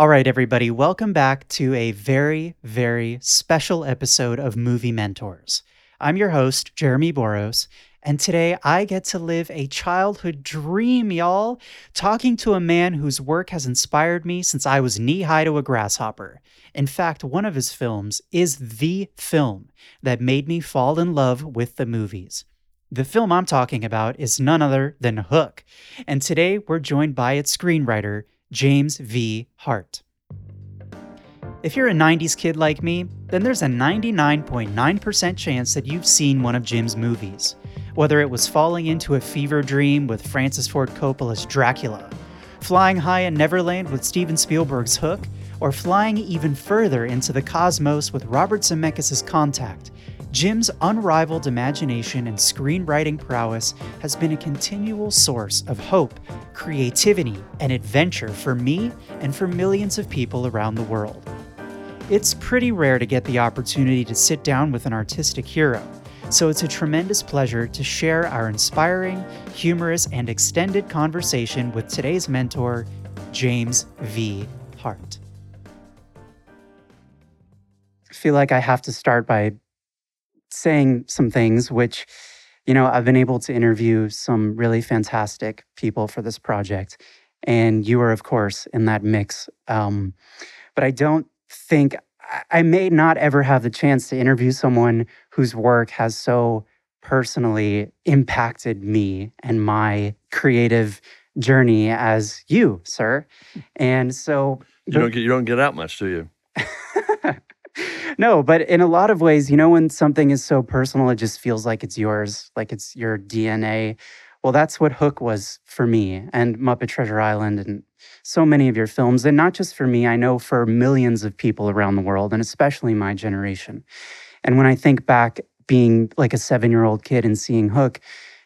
All right, everybody, welcome back to a very, very special episode of Movie Mentors. I'm your host, Jeremy Boros, and today I get to live a childhood dream, y'all, talking to a man whose work has inspired me since I was knee high to a grasshopper. In fact, one of his films is the film that made me fall in love with the movies. The film I'm talking about is none other than Hook, and today we're joined by its screenwriter, James V. Hart. If you're a 90s kid like me, then there's a 99.9% chance that you've seen one of Jim's movies. Whether it was falling into a fever dream with Francis Ford Coppola's Dracula, flying high in Neverland with Steven Spielberg's Hook, or flying even further into the cosmos with Robert Zemeckis' Contact, Jim's unrivaled imagination and screenwriting prowess has been a continual source of hope, creativity, and adventure for me and for millions of people around the world. It's pretty rare to get the opportunity to sit down with an artistic hero, so it's a tremendous pleasure to share our inspiring, humorous, and extended conversation with today's mentor, James V. Hart. I feel like I have to start by saying some things which you know i've been able to interview some really fantastic people for this project and you are of course in that mix um, but i don't think I may not ever have the chance to interview someone whose work has so personally impacted me and my creative journey as you, sir. And so you don't get you don't get out much, do you? no, but in a lot of ways, you know, when something is so personal, it just feels like it's yours, like it's your DNA. Well, that's what Hook was for me and Muppet Treasure Island and so many of your films. And not just for me, I know for millions of people around the world and especially my generation. And when I think back being like a seven year old kid and seeing Hook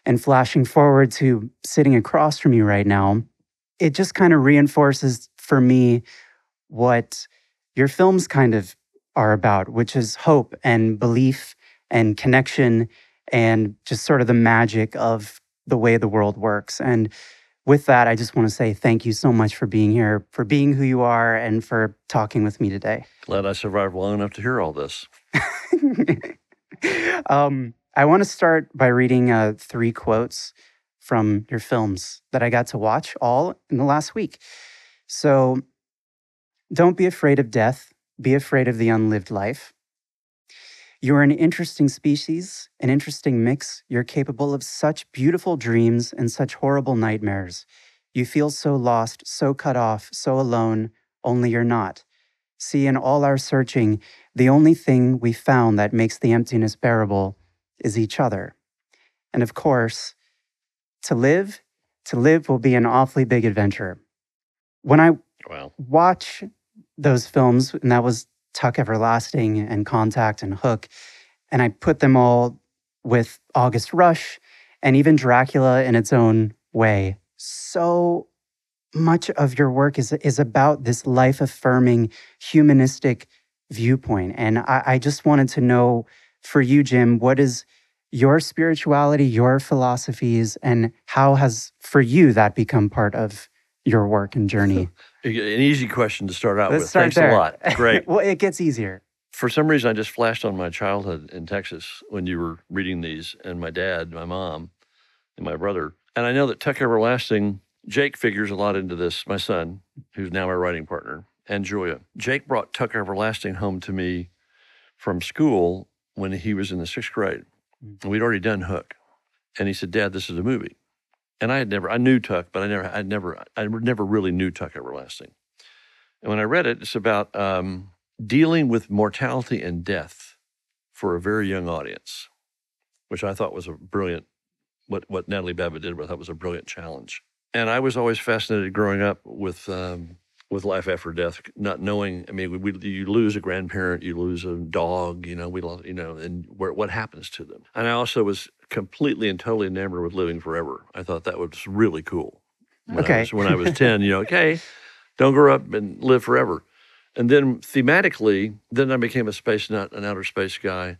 and flashing forward to sitting across from you right now, it just kind of reinforces for me what your films kind of are about, which is hope and belief and connection and just sort of the magic of the way the world works. And with that, I just want to say thank you so much for being here, for being who you are, and for talking with me today. Glad I survived long enough to hear all this. um, I want to start by reading uh, three quotes from your films that I got to watch all in the last week. So, don't be afraid of death, be afraid of the unlived life. You are an interesting species, an interesting mix. You're capable of such beautiful dreams and such horrible nightmares. You feel so lost, so cut off, so alone, only you're not. See, in all our searching, the only thing we found that makes the emptiness bearable is each other. And of course, to live, to live will be an awfully big adventure. When I well. watch those films, and that was Tuck Everlasting and Contact and Hook. And I put them all with August Rush and even Dracula in its own way. So much of your work is, is about this life affirming, humanistic viewpoint. And I, I just wanted to know for you, Jim, what is your spirituality, your philosophies, and how has for you that become part of your work and journey? An easy question to start out Let's with. Start Thanks there. a lot. Great. well, it gets easier. For some reason, I just flashed on my childhood in Texas when you were reading these, and my dad, my mom, and my brother. And I know that Tuck Everlasting, Jake figures a lot into this, my son, who's now my writing partner, and Julia. Jake brought Tuck Everlasting home to me from school when he was in the sixth grade. And mm. we'd already done Hook. And he said, Dad, this is a movie. And I had never, I knew Tuck, but I never, I never, I never really knew Tuck Everlasting. And when I read it, it's about um, dealing with mortality and death for a very young audience, which I thought was a brilliant, what, what Natalie Babbitt did, I thought was a brilliant challenge. And I was always fascinated growing up with, um, with life after death, not knowing. I mean, we, you lose a grandparent, you lose a dog, you know, we lost, you know, and where, what happens to them. And I also was completely and totally enamored with living forever. I thought that was really cool. When okay. I was, when I was 10, you know, okay, don't grow up and live forever. And then thematically, then I became a space nut, an outer space guy.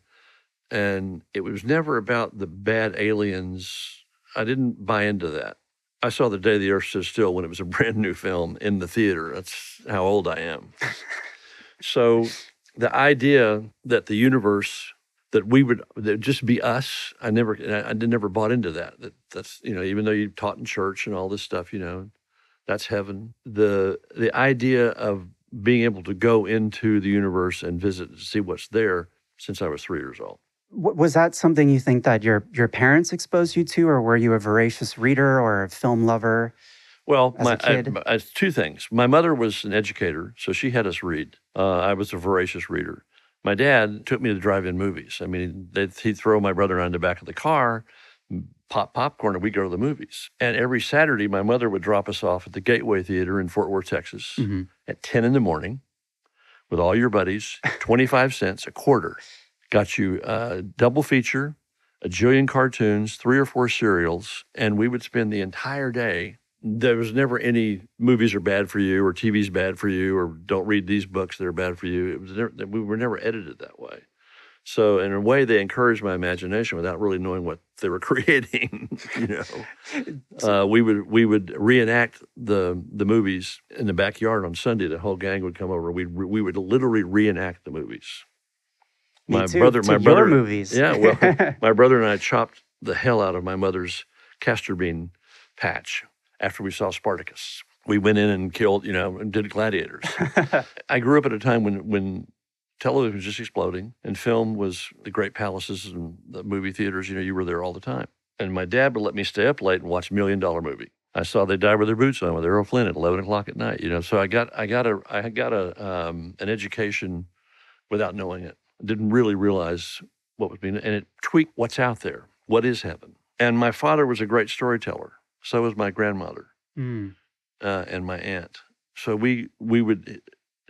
And it was never about the bad aliens. I didn't buy into that. I saw The Day the Earth Stood Still when it was a brand new film in the theater. That's how old I am. so the idea that the universe that we would that just be us i never I, I never bought into that that that's you know even though you taught in church and all this stuff you know that's heaven the the idea of being able to go into the universe and visit and see what's there since i was three years old Was that something you think that your your parents exposed you to, or were you a voracious reader or a film lover? Well, as my? I, I, two things. My mother was an educator, so she had us read. Uh, I was a voracious reader. My dad took me to drive-in movies. I mean, they'd, he'd throw my brother on the back of the car, pop popcorn, and we'd go to the movies. And every Saturday, my mother would drop us off at the Gateway Theater in Fort Worth, Texas, Mhm. at 10 in the morning with all your buddies, 25 cents, a quarter. Got you a double feature, a jillion cartoons, three or four serials, and we would spend the entire day. There was never any movies are bad for you or TV's bad for you or don't read these books that are bad for you. It was never, we were never edited that way. So in a way, they encouraged my imagination without really knowing what they were creating. you know, uh, we would we would reenact the the movies in the backyard on Sunday. The whole gang would come over. We we would literally reenact the movies. Me my too, brother, my brother, movies. Yeah, well, my brother and I chopped the hell out of my mother's castor bean patch after we saw Spartacus. We went in and killed, you know, and did gladiators. I grew up at a time when when television was just exploding and film was the great palaces and the movie theaters. You know, you were there all the time. And my dad would let me stay up late and watch Million Dollar Movie. I saw They Die with Their Boots On with Errol Flynn at eleven o'clock at night. You know, so I got I got a I got a um, an education without knowing it. I didn't really realize what was being and it tweaked what's out there. What is heaven? And my father was a great storyteller. So was my grandmother Mm. uh, and my aunt. So we we would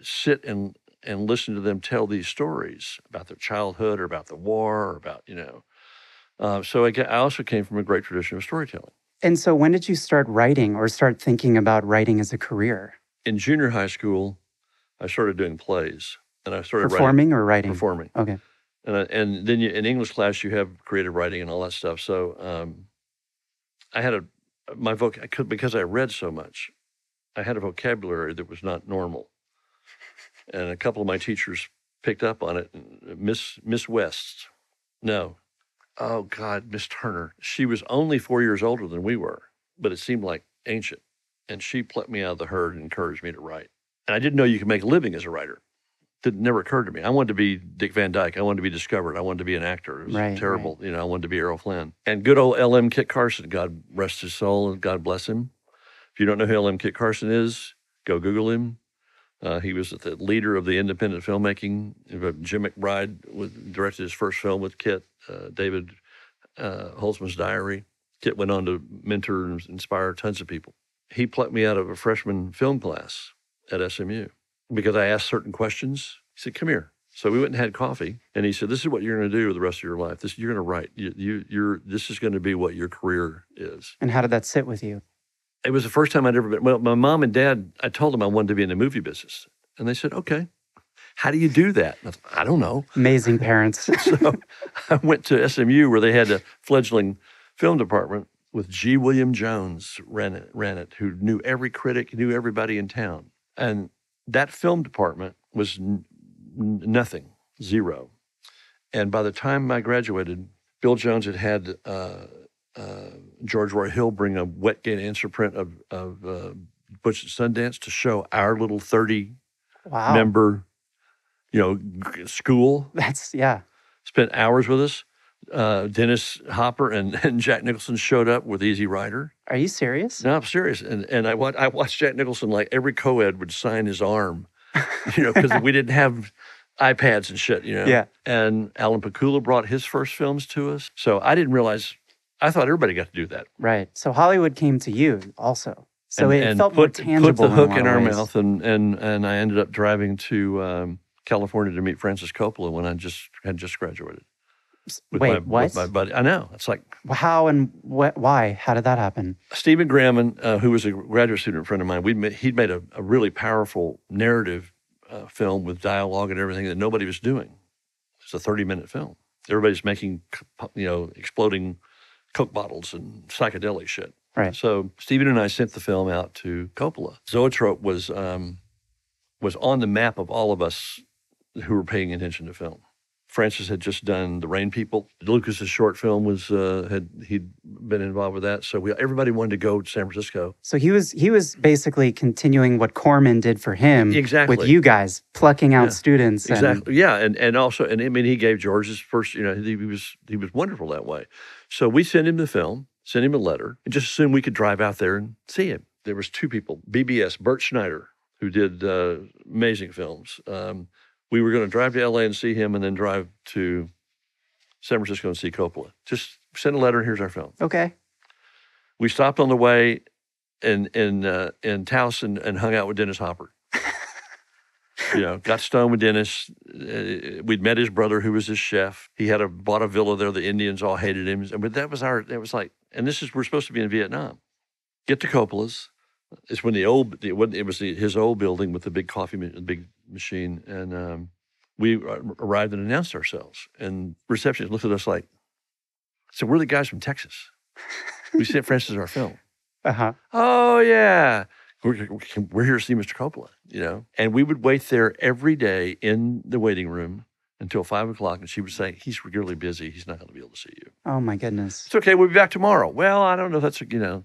sit and and listen to them tell these stories about their childhood or about the war or about you know. Uh, so I, I also came from a great tradition of storytelling. And so, when did you start writing or start thinking about writing as a career? In junior high school, I started doing plays and I started Performing or writing, writing? performing. Okay. and I, and then you, in English class you have creative writing and all that stuff. So um, I had a my voc I could because I read so much, I had a vocabulary that was not normal, and a couple of my teachers picked up on it. Miss Miss West, no, oh God, Miss Turner. She was only four years older than we were, but it seemed like ancient, and she plucked me out of the herd and encouraged me to write. And I didn't know you could make a living as a writer that never occurred to me. I wanted to be Dick Van Dyke. I wanted to be discovered. I wanted to be an actor. It was Right, terrible. You know, I wanted to be Errol Flynn. And good old L.M. Kit Carson, God rest his soul and God bless him. If you don't know who L.M. Kit Carson is, go Google him. Uh, he was the leader of the independent filmmaking. Uh, Jim McBride was, directed his first film with Kit, uh, David uh, Holzman's Diary. Kit went on to mentor and inspire tons of people. He plucked me out of a freshman film class at SMU because I asked certain questions. He said, "Come here." So we went and had coffee, and he said, "This is what you're going to do the rest of your life. This you're going to write. You, you, you're this is going to be what your career is." And how did that sit with you? It was the first time I'd ever been. Well, my mom and dad, I told them I wanted to be in the movie business, and they said, "Okay." How do you do that? I, thought, I don't know. Amazing parents. So I went to SMU where they had a fledgling film department with G. William Jones ran it, ran it, who knew every critic, knew everybody in town. And that film department was n- nothing, zero. And by the time I graduated, Bill Jones had had uh, uh, George Roy Hill bring a wet gate answer print of, of uh, Butch at Sundance to show our little 30 Wow. member, you know, g- school That's, yeah. spent hours with us. Uh, Dennis Hopper and, and Jack Nicholson showed up with Easy Rider. Are you serious? No, I'm serious. And and I, wa- I watched Jack Nicholson like every co-ed would sign his arm, you know, because we didn't have iPads and shit, you know. Yeah. And Alan Pakula brought his first films to us. So I didn't realize. I thought everybody got to do that. Right. So Hollywood came to you also. So and, it and felt put, more put the hook in, in our ways. mouth, and and and I ended up driving to um, California to meet Francis Coppola when I just had just graduated. With Wait, my, what? With my buddy, I know it's like How and wh- why? How did that happen? Stephen Graham, uh, who was a graduate student friend of mine, we'd made, he'd made a, a really powerful narrative uh, film with dialogue and everything that nobody was doing. It's a 30 minute film. Everybody's making, you know, exploding Coke bottles and psychedelic shit. Right. So Stephen and I sent the film out to Coppola. Zoetrope was um, was on the map of all of us who were paying attention to film. Francis had just done The Rain People. Lucas's short film was uh, had he'd been involved with that. So we, everybody wanted to go to San Francisco. So he was he was basically continuing what Corman did for him Exactly. with you guys, plucking out Yeah. students. and- Exactly. Yeah, and and also, and I mean, he gave George his first. You know, he, he was he was wonderful that way. So we sent him the film, sent him a letter, and just assumed we could drive out there and see him. There was two people, BBS, Bert Schneider, who did uh, amazing films. Um, we were going to drive to LA and see him, and then drive to San Francisco and see Coppola. Just send a letter, and here's our film. okay. We stopped on the way in in uh, in Taos and, and hung out with Dennis Hopper. you know, got stoned with Dennis. Uh, we'd met his brother, who was his chef. He had a bought a villa there. The Indians all hated him, but that was our. It was like, and this is we're supposed to be in Vietnam. Get to Coppola's. It's when the old it was, it was the, his old building with the big coffee, ma- big machine, and um, we arrived and announced ourselves. And receptionist looked at us like, "So we're the guys from Texas. We sent Francis our film." Uh huh. Oh yeah, we're, we're here to see Mr. Coppola, you know. And we would wait there every day in the waiting room until five o'clock, and she would say, "He's really busy. He's not going to be able to see you." Oh my goodness. It's okay. We'll be back tomorrow. Well, I don't know. if That's you know.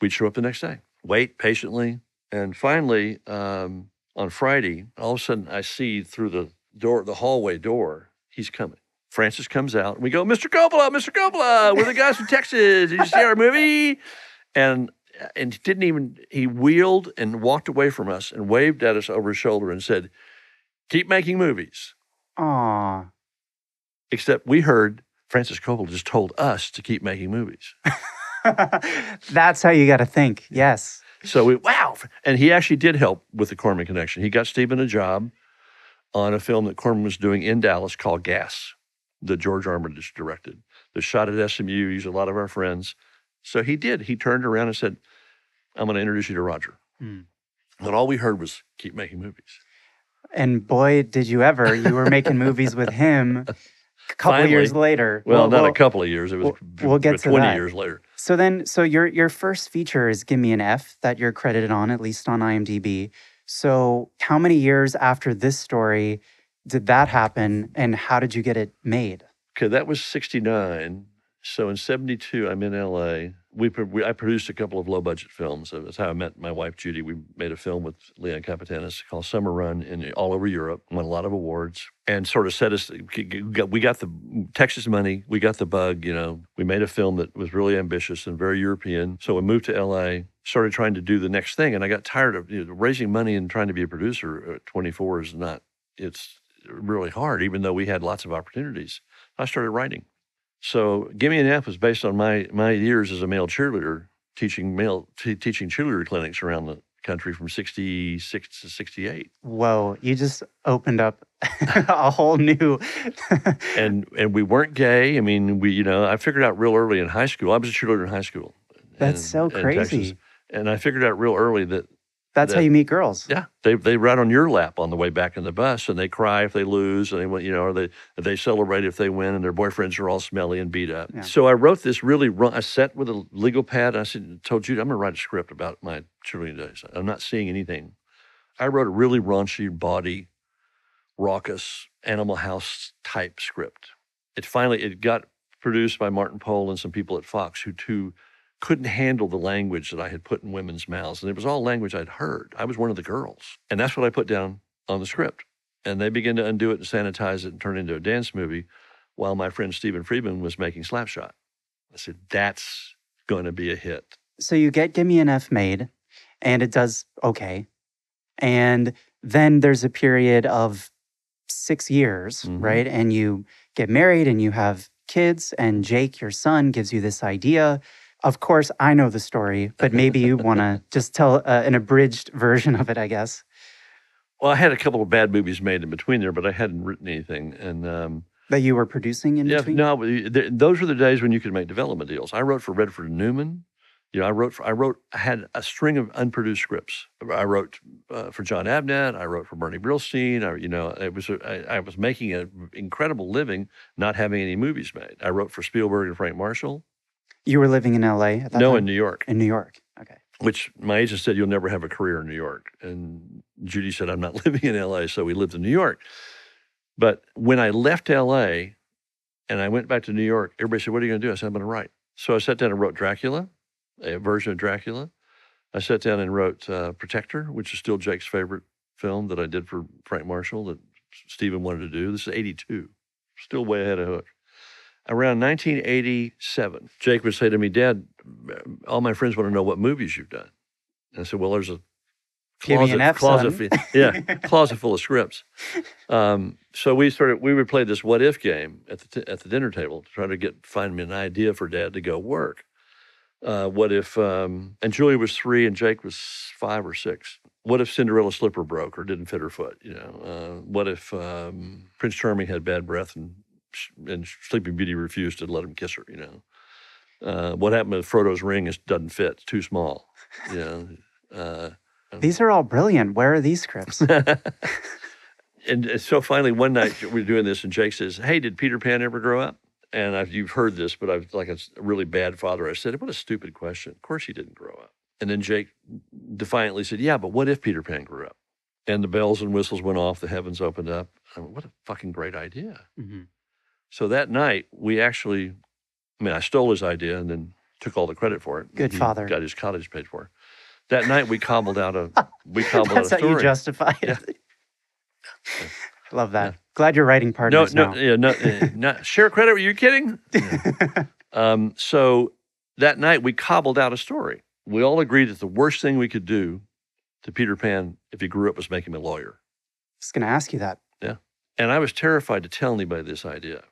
We'd show up the next day, wait patiently, and finally um, on Friday, all of a sudden I see through the door, the hallway door, he's coming. Francis comes out, and we go, "Mr. Coppola, Mr. Coppola, we're the guys from Texas. Did you see our movie?" And and he didn't even he wheeled and walked away from us and waved at us over his shoulder and said, "Keep making movies." Aw. Except we heard Francis Coppola just told us to keep making movies. That's how you got to think. Yes. So we wow, and he actually did help with the Corman connection. He got Stephen a job on a film that Corman was doing in Dallas called Gas, that George Armitage directed. That shot at SMU. Used a lot of our friends. So he did. He turned around and said, "I'm going to introduce you to Roger." Hmm. And all we heard was, "Keep making movies." And boy, did you ever! You were making movies with him. A couple Finally. years later. Well, not well, a couple of years. It was we'll- we'll get but to 20 that. years later. So then, so your your first feature is "Give Me an F" that you're credited on, at least on IMDb. So, how many years after this story did that happen, and how did you get it made? Okay, that was 69. So in 72, I'm in LA. We, we I produced a couple of low budget films. That's how I met my wife, Judy. We made a film with Leon Capetanos called Summer Run in all over Europe, won a lot of awards, and sort of set us, we got, the Texas money, we got the bug, you know. We made a film that was really ambitious and very European. So we moved to LA, started trying to do the next thing, and I got tired of you know, raising money and trying to be a producer at 24 is not, it's really hard, even though we had lots of opportunities. I started writing. So, Give Me an F was based on my my years as a male cheerleader, teaching male t- teaching cheerleader clinics around the country from '66 to '68, Whoa, you just opened up a whole new. and and we weren't gay. I mean, we you know I figured out real early in high school. I was a cheerleader in high school. That's in- so crazy. And I figured out real early that That's how you meet girls. yeah, they they ride on your lap on the way back in the bus, and they cry if they lose, and they want you know, or they they celebrate if they win, and their boyfriends are all smelly and beat up. Yeah. So I wrote this really. Run, I sat with a legal pad. And I said, told Judy, I'm going to write a script about my cheerleading days. I'm not seeing anything. I wrote a really raunchy, body, raucous, Animal House type script. It finally it got produced by Martin Pole and some people at Fox who too couldn't handle the language that I had put in women's mouths. And it was all language I'd heard. I was one of the girls. And that's what I put down on the script. And they began to undo it and sanitize it and turn it into a dance movie while my friend Stephen Friedman was making Slapshot. I said, that's going to be a hit. So you get Give Me an F made, and it does okay. And then there's a period of six years, Mhm. right? And you get married and you have kids, and Jake, your son, gives you this idea. Of course, I know the story, but maybe you want to just tell uh, an abridged version of it, I guess. Well, I had a couple of bad movies made in between there, but I hadn't written anything. And um, That you were producing in yeah, between? no, those were the days when you could make development deals. I wrote for Redford and Newman. You know, I wrote for, I wrote, I had a string of unproduced scripts. I wrote uh, for Jon Avnet. I wrote for Bernie Brillstein. I, you know, it was, a, I, I was making an incredible living not having any movies made. I wrote for Spielberg and Frank Marshall. You were living in LA at that no, time? in New York. in New York. Okay. which my agent said you'll never have a career in New York. And Judy said I'm not living in LA, so we lived in New York. But when I left LA and I went back to New York, everybody said, "What are you going to do?" I said, "I'm going to write." So I sat down and wrote Dracula, a version of Dracula. I sat down and wrote uh, Protector, which is still Jake's favorite film that I did for Frank Marshall that Stephen wanted to do. This is '82, still way ahead of Hook. Around 1987, Jake would say to me, Dad, all my friends want to know what movies you've done. And I said, Well, there's a an F, closet, yeah, closet full of scripts. Um, so we started. We would play this what if game at the t- at the dinner table to try to get find me an idea for Dad to go work. Uh, what if? Um, and Julia was three, and Jake was five or six. What if Cinderella's slipper broke or didn't fit her foot? You know. Uh, what if um, Prince Charming had bad breath and and Sleeping Beauty refused to let him kiss her? You know. Uh, what happened with Frodo's ring is, doesn't fit? It's too small. You know. Uh, These are all brilliant. Where are these scripts? and uh, so finally one night we're doing this and jake says hey did peter pan ever grow up and I've, you've heard this but i've like a really bad father i said what a stupid question of course he didn't grow up and then jake defiantly said yeah but what if peter pan grew up and the bells and whistles went off the heavens opened up I went, what a fucking great idea Mhm. So that night we actually i mean i stole his idea and then took all the credit for it Good He father. got his cottage paid for that night we cobbled out a we cobbled That's out a how you story justify Yeah. it. I love that. Glad you're writing No, partners no, now. yeah, no, uh, not share credit. Are you kidding? Um, so that night we cobbled out a story. We all agreed that the worst thing we could do to Peter Pan if he grew up was make him a lawyer. I was going to ask you that. Yeah. And I was terrified to tell anybody this idea.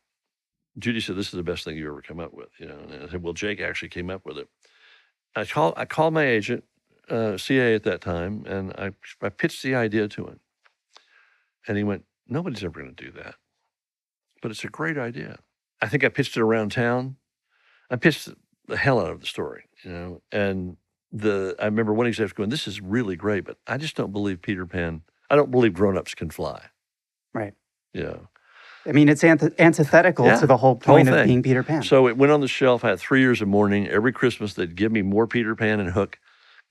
Judy said, "This is the best thing you ever come up with." You know, and I said, "Well, Jake actually came up with it." I called. I called my agent, uh, CA at that time, and I I pitched the idea to him, and he went, "Nobody's ever going to do that, but it's a great idea." I think I pitched it around town. I pitched the hell out of the story, you know, and the I remember one executive going, "This is really great, but I just don't believe Peter Pan. I don't believe grown-ups can fly." Right. Yeah. I mean, it's anth- antithetical Yeah, to the whole whole point of being Peter Pan. So it went on the shelf. I had three years of mourning. Every Christmas, they'd give me more Peter Pan and Hook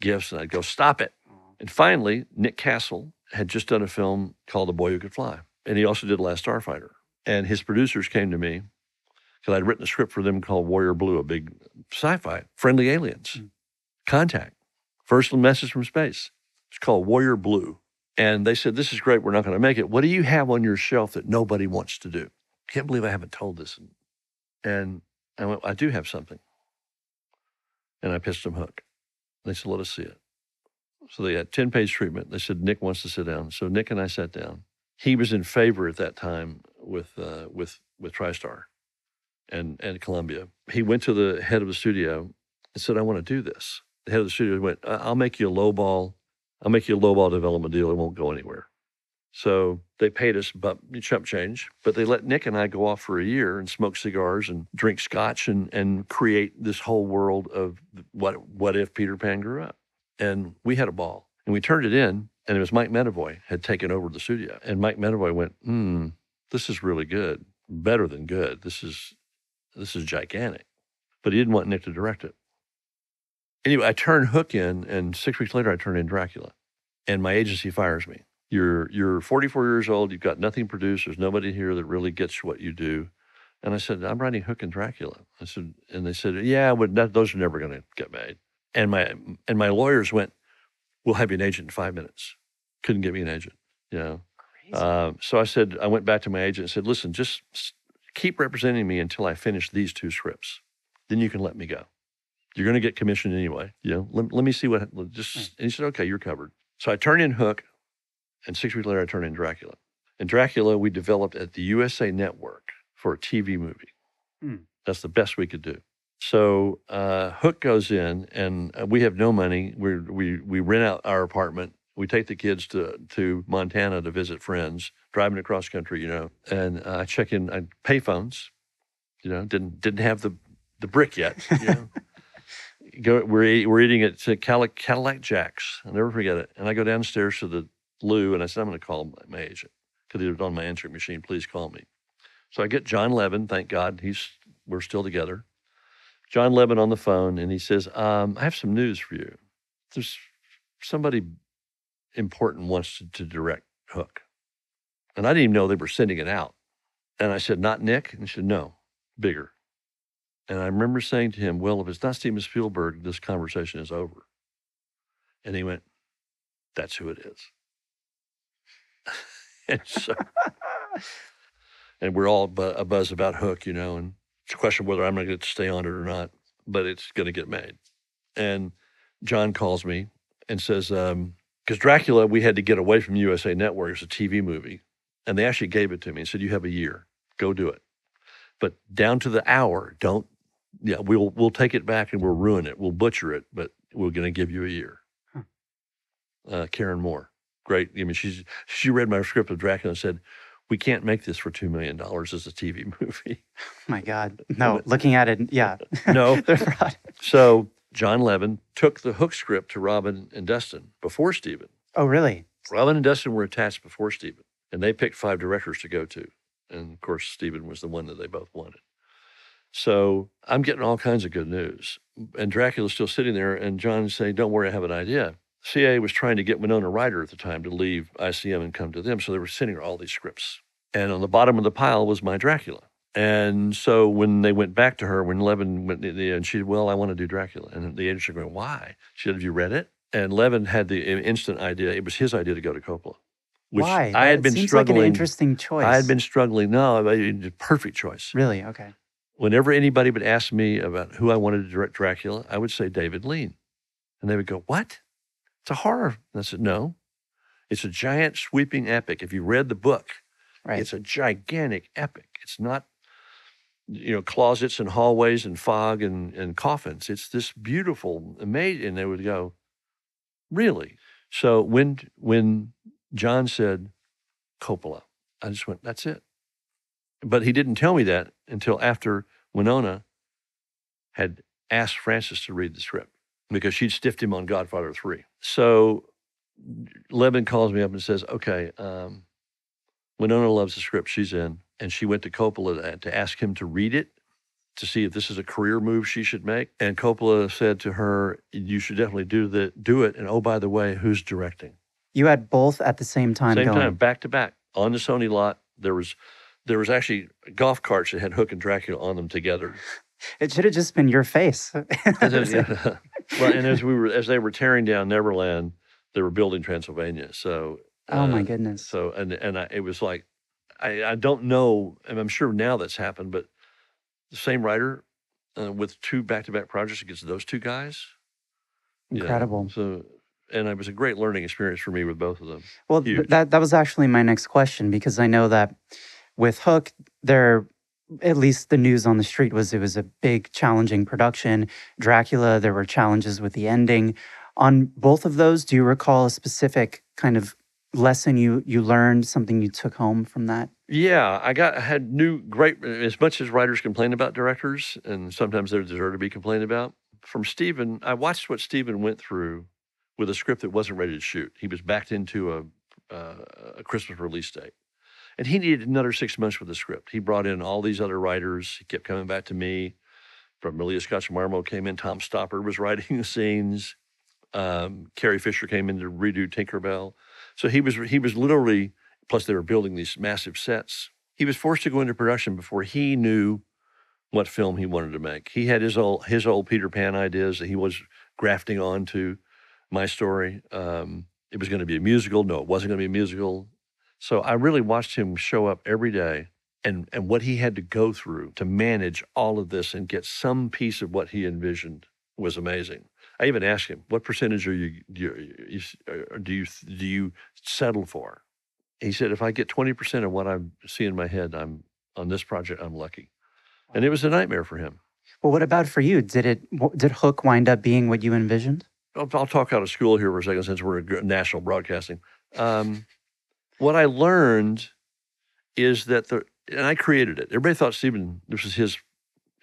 gifts, and I'd go, stop it. And finally, Nick Castle had just done a film called The Boy Who Could Fly. And he also did Last Starfighter. And his producers came to me because I'd written a script for them called Warrior Blue, a big sci fi, friendly aliens, Mm. contact, first message from space. It's called Warrior Blue. And they said, This is great. We're not going to make it. What do you have on your shelf that nobody wants to do? Can't believe I haven't told this. And I went, I do have something. And I pitched them Hook. They said, let us see it. So they had 10 page treatment. They said, Nick wants to sit down. So Nick and I sat down. He was in favor at that time with, uh, with, with TriStar and, and Columbia. He went to the head of the studio and said, I want to do this. The head of the studio went, "I- I'll make you a low ball. I'll make you a low ball development deal. It won't go anywhere. So they paid us but chump change, but they let Nick and I go off for a year and smoke cigars and drink scotch and and create this whole world of what what if Peter Pan grew up. And we had a ball. And we turned it in, and it was Mike Medavoy had taken over the studio. And Mike Medavoy went, hmm, this is really good. Better than good. This is this is gigantic. But he didn't want Nick to direct it. Anyway, I turned Hook in, and six weeks later I turned in Dracula. And my agency fires me you're you're 44 years old. You've got nothing produced. There's nobody here that really gets what you do. And I said, I'm writing Hook and Dracula. I said, and they said, Yeah, but that, those are never going to get made. And my and my lawyers went, We'll have you an agent in five minutes. Couldn't get me an agent. You know. Um, so I said, I went back to my agent and said, Listen, just keep representing me until I finish these two scripts. Then you can let me go. You're going to get commission anyway. You know, let, let me see what. Just Hmm. and he said, Okay, you're covered. So I turned in Hook. And six weeks later, I turned in Dracula. And Dracula, we developed at the USA Network for a TV movie. Hmm. That's the best we could do. So uh, Hook goes in, and uh, we have no money. we we we rent out our apartment. We take the kids to to Montana to visit friends, driving across country, you know. And uh, I check in. I pay phones, you know. Didn't didn't have the the brick yet, you know. Go, we're we're eating at uh, Cadillac, Cadillac Jack's. I'll never forget it. And I go downstairs to the loo, and I said, I'm going to call my, my agent because he was on my answering machine. Please call me. So I get John Levin. Thank God he's we're still together. John Levin on the phone, and he says, um, "I have some news for you. There's somebody important wants to, to direct Hook," and I didn't even know they were sending it out. And I said, "Not Nick," and he said, "No, bigger." And I remember saying to him, "Well, if it's not Steven Spielberg, this conversation is over." And he went, "That's who it is." and so, and we're all bu- a buzz about Hook, you know, and it's a question whether I'm going to get to stay on it or not, but it's going to get made. And John calls me and says, um, because Dracula, we had to get away from USA Network. It's a TV movie. And they actually gave it to me and said, you have a year, go do it. But down to the hour, don't, yeah, we'll, we'll take it back and we'll ruin it. We'll butcher it, but we're going to give you a year. Huh. Uh, Karen Moore, great. I mean, she's, she read my script of Dracula and said, we can't make this for $2 million as a TV movie. My God. No, looking at it, yeah. No. So John Levin took the Hook script to Robin and Dustin before Steven. Oh, really? Robin and Dustin were attached before Steven, and they picked five directors to go to. And of course, Steven was the one that they both wanted. So I'm getting all kinds of good news. And Dracula's still sitting there, and John's saying, Don't worry, I have an idea. CA was trying to get Winona Ryder at the time to leave ICM and come to them. So they were sending her all these scripts. And on the bottom of the pile was my Dracula. And so when they went back to her, when Levin went, and she said, Well, I want to do Dracula. And the agent going, Why? She said, Have you read it? And Levin had the uh, instant idea. It was his idea to go to Coppola. Which Why? I had That been seems struggling. like an interesting choice. I had been struggling. No, I mean, perfect choice. Really? Okay. Whenever anybody would ask me about who I wanted to direct Dracula, I would say David Lean. And they would go, What? It's a horror. And I said, No. It's a giant sweeping epic. If you read the book, Right. it's a gigantic epic. It's not, you know, closets and hallways and fog and, and coffins. It's this beautiful, amazing. And they would go, Really? So when when John said Coppola, I just went, That's it. But he didn't tell me that until after Winona had asked Francis to read the script because she'd stiffed him on Godfather 3. So Levin calls me up and says, Okay, um, Winona loves the script. She's in. And she went to Coppola to, to ask him to read it to see if this is a career move she should make. And Coppola said to her, You should definitely do, the, do it. And oh, by the way, who's directing? You had both at the same time Same going. time, back to back on the Sony lot. There was there was actually golf carts that had Hook and Dracula on them together. It should have just been your face. And then, yeah. well, and as we were as they were tearing down Neverland, they were building Transylvania. So oh my uh, goodness. So and and I, it was like I I don't know, and I'm sure now that's happened, but the same writer uh, with two back to back projects against those two guys. Incredible. So and it was a great learning experience for me with both of them. Well, th- that that was actually my next question because I know that with Hook, there at least the news on the street was it was a big challenging production. Dracula, there were challenges with the ending. On both of those, do you recall a specific kind of lesson you you learned, something you took home from that? Yeah, I got I had new great as much as writers complain about directors, and sometimes they deserve to be complained about. From Steven, I watched what Steven went through with a script that wasn't ready to shoot. He was backed into a uh, a Christmas release date, and he needed another six months with the script. He brought in all these other writers. He kept coming back to me. From Malia Scotch Marmo came in. Tom Stoppard was writing the scenes. Um, Carrie Fisher came in to redo Tinkerbell. So he was he was literally plus they were building these massive sets. He was forced to go into production before he knew what film he wanted to make. He had his old his old Peter Pan ideas that he was grafting onto my story. Um, it was going to be a musical. No, it wasn't going to be a musical. So I really watched him show up every day and and what he had to go through to manage all of this and get some piece of what he envisioned was amazing. I even asked him, "What percentage are you do you, uh, do you do you settle for?" He said, "If I get twenty percent of what I see in my head, I'm on this project. I'm lucky." And it was a nightmare for him. Well, what about for you? Did it did Hook wind up being what you envisioned? I'll, I'll talk out of school here for a second since we're national broadcasting. Um, what I learned is that the and I created it. Everybody thought Steven this was his.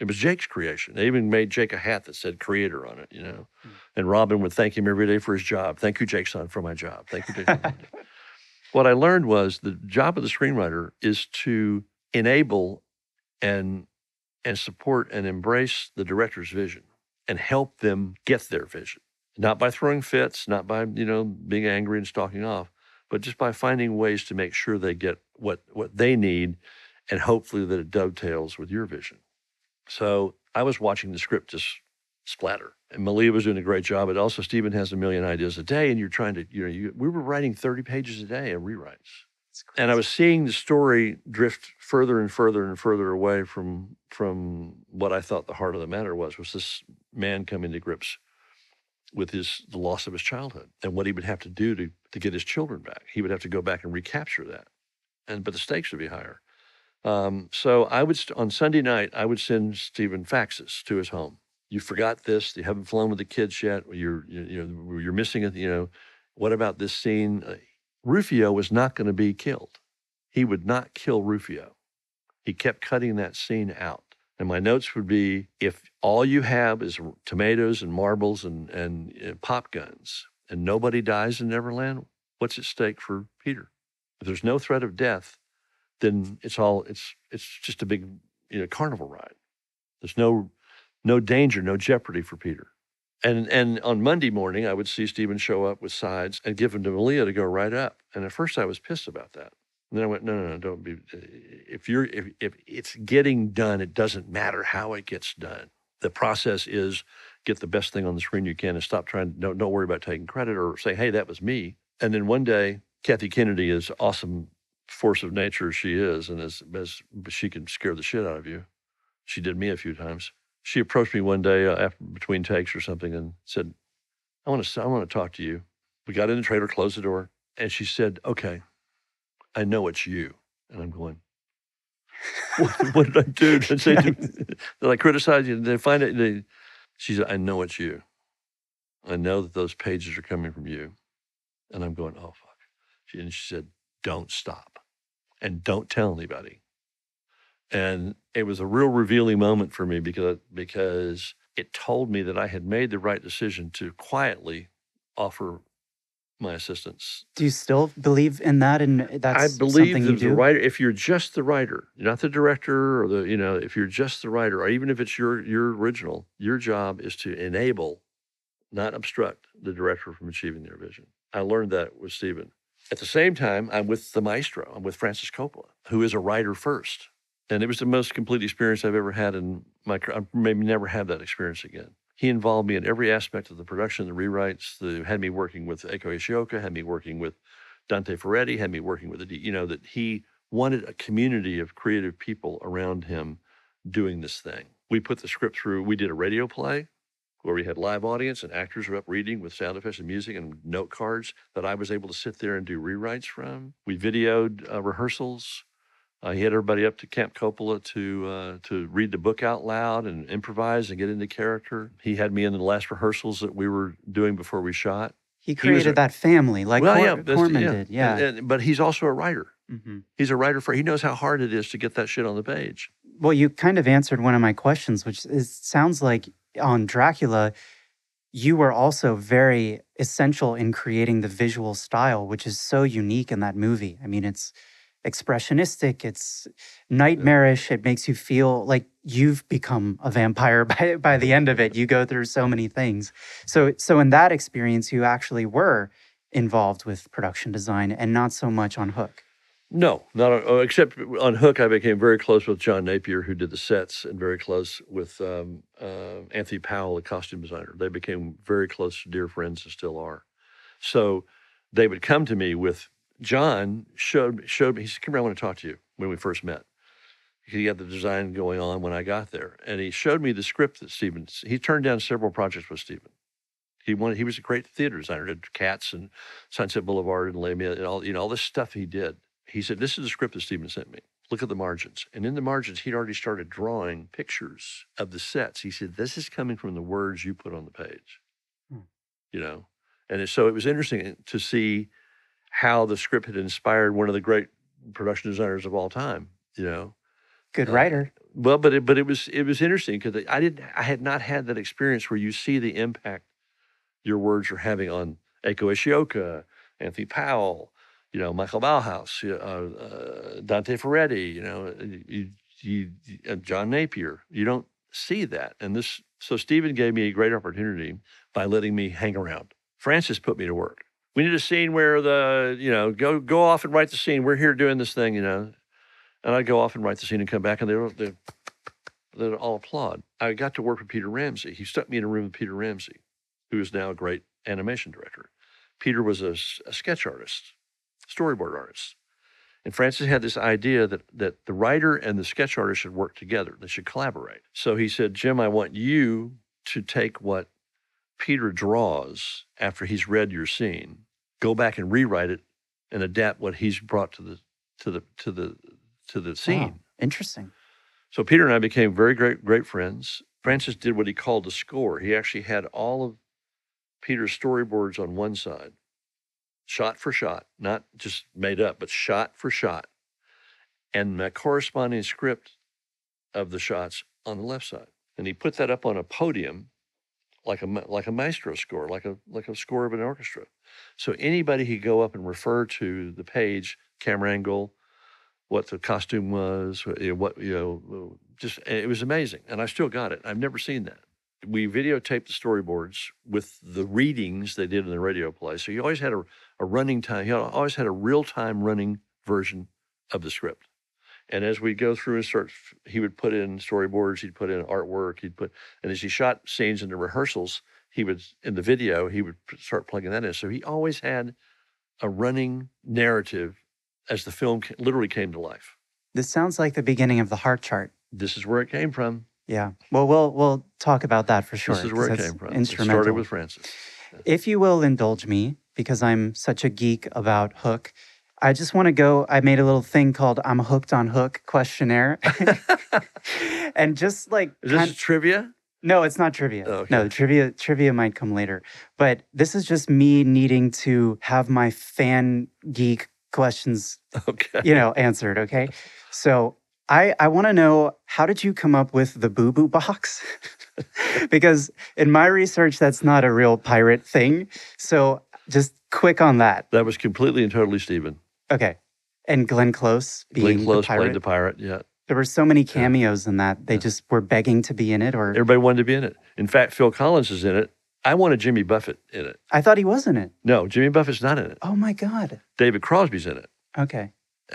It was Jake's creation. They even made Jake a hat that said "creator" on it. You know, hmm. and Robin would thank him every day for his job. Thank you, Jake son, for my job. Thank you, Jake. son." what I learned was the job of the screenwriter is to enable and and support and embrace the director's vision and help them get their vision. Not by throwing fits, not by, you know, being angry and stalking off, but just by finding ways to make sure they get what what they need and hopefully that it dovetails with your vision. So I was watching the script just splatter. And Malia was doing a great job. But also, Steven has a million ideas a day, and you're trying to, you know, you, we were writing 30 pages a day of rewrites. And I was seeing the story drift further and further and further away from from what I thought the heart of the matter was, was this man coming to grips with his the loss of his childhood and what he would have to do to to get his children back. He would have to go back and recapture that, and but the stakes would be higher. Um, so I would on Sunday night I would send Steven faxes to his home. You forgot this. You haven't flown with the kids yet. You're you, you know you're missing it. You know what about this scene? Uh, Rufio was not going to be killed. He would not kill Rufio. He kept cutting that scene out. And my notes would be if all you have is tomatoes and marbles and, and, and uh, pop guns and nobody dies in Neverland, what's at stake for Peter? If there's no threat of death, then it's all it's it's just a big you know carnival ride. There's no no danger, no jeopardy for Peter. And and on Monday morning, I would see Steven show up with sides and give them to Malia to go right up. And at first, I was pissed about that. And then I went, no, no, no, don't be. If you're if if it's getting done, it doesn't matter how it gets done. The process is get the best thing on the screen you can and stop trying. Don't don't worry about taking credit or say, hey, that was me. And then one day, Kathy Kennedy is awesome force of nature she is, and as as she can scare the shit out of you. She did me a few times she approached me one day uh, after between takes or something and said, "I want to I want to talk to you." We got in the trailer, closed the door, and she said, "Okay, I know it's you." And I'm going, "What, what did I do? Did, say, did I criticize you? Did they find it?" They, she said, "I know it's you. I know that those pages are coming from you." And I'm going, "Oh fuck!" She, and she said, "Don't stop, and don't tell anybody." And it was a real revealing moment for me because because it told me that I had made the right decision to quietly offer my assistants. Do you still believe in that? And that's I believe that the writer. If you're just the writer, not the director or the you know, if you're just the writer, or even if it's your your original, your job is to enable, not obstruct, the director from achieving their vision. I learned that with Steven. At the same time, I'm with the maestro. I'm with Francis Coppola, who is a writer first. And it was the most complete experience I've ever had in my career. I maybe never have that experience again. He involved me in every aspect of the production, the rewrites, the, had me working with Eiko Ishioka, had me working with Dante Ferretti, had me working with, the, you know, that he wanted a community of creative people around him doing this thing. We put the script through, we did a radio play where we had live audience and actors were up reading with sound effects and music and note cards that I was able to sit there and do rewrites from. We videoed uh, rehearsals. Uh, he had everybody up to Camp Coppola to uh, to read the book out loud and improvise and get into character. He had me in the last rehearsals that we were doing before we shot. He created he a, that family like well, Cor- yeah, Corman yeah. did. Yeah, and, and, but he's also a writer. Mm-hmm. He's a writer for. He knows how hard it is to get that shit on the page. Well, you kind of answered one of my questions, which is sounds like on Dracula, you were also very essential in creating the visual style, which is so unique in that movie. I mean, it's expressionistic, it's nightmarish. It makes you feel like you've become a vampire by, by the end of it. You go through so many things. So, so in that experience, you actually were involved with production design and not so much on Hook. No, not on, oh, except on Hook. I became very close with John Napier, who did the sets, and very close with um, uh, Anthony Powell, the costume designer. They became very close, dear friends, and still are. So they would come to me with John showed showed me. He said, "Come here, I want to talk to you." When we first met, he had the design going on when I got there, and he showed me the script that Steven. He turned down several projects with Steven. He wanted. He was a great theater designer. Did Cats and Sunset Boulevard and Les and all you know all this stuff he did. He said, "This is the script that Steven sent me. Look at the margins." And in the margins, he'd already started drawing pictures of the sets. He said, "This is coming from the words you put on the page." Hmm. You know, and so it was interesting to see how the script had inspired one of the great production designers of all time. You know, good writer. Uh, well, but it, but it was it was interesting because I didn't I had not had that experience where you see the impact your words are having on Eiko Ishioka, Anthony Powell, you know, Michael Ballhaus, uh, uh, Dante Ferretti. You know, you you, uh, John Napier. You don't see that. And this, so Steven gave me a great opportunity by letting me hang around. Francis put me to work. We need a scene where the, you know, go go off and write the scene. We're here doing this thing, you know. And I'd go off and write the scene and come back and they were, they, they'd all applaud. I got to work with Peter Ramsey. He stuck me in a room with Peter Ramsey, who is now a great animation director. Peter was a, a sketch artist, storyboard artist. And Francis had this idea that that the writer and the sketch artist should work together. They should collaborate. So he said, Jim, I want you to take what Peter draws after he's read your scene, go back and rewrite it and adapt what he's brought to the to the to the to the scene. Wow, interesting. So Peter and I became very great great friends. Francis did what he called the score. He actually had all of Peter's storyboards on one side, shot for shot, not just made up, but shot for shot, and the corresponding script of the shots on the left side. And he put that up on a podium, like a like a maestro score, like a like a score of an orchestra. So anybody could go up and refer to the page, camera angle, what the costume was, what you know, just it was amazing, and I still got it. I've never seen that. We videotaped the storyboards with the readings they did in the radio play, so you always had a, a running time. You always had a real time running version of the script. And as we go through and start, he would put in storyboards, he'd put in artwork, he'd put, and as he shot scenes in the rehearsals, he would in the video he would start plugging that in. So he always had a running narrative as the film literally came to life. This sounds like the beginning of the Hart Chart. This is where it came from. Yeah. Well, we'll we'll talk about that for sure. this is where it came from. It Instrumental. started with Francis. If you will indulge me, because I'm such a geek about Hook, I just want to go. I made a little thing called "I'm hooked on Hook" questionnaire, and just like Is this kind- trivia? no, it's not trivia. Oh, okay. No, the trivia trivia might come later, but this is just me needing to have my fan geek questions Okay. you know, answered. Okay. So I, I want to know how did you come up with the boo boo box? because in my research, that's not a real pirate thing. So just quick on that. That was completely and totally Steven. Okay. And Glenn Close being Glenn Close the pirate. played the pirate. Yeah. there were so many cameos in that. They just were begging to be in it. Or Everybody wanted to be in it. In fact, Phil Collins is in it. I wanted Jimmy Buffett in it. I thought he was in it. No, Jimmy Buffett's not in it. Oh my God. David Crosby's in it Okay.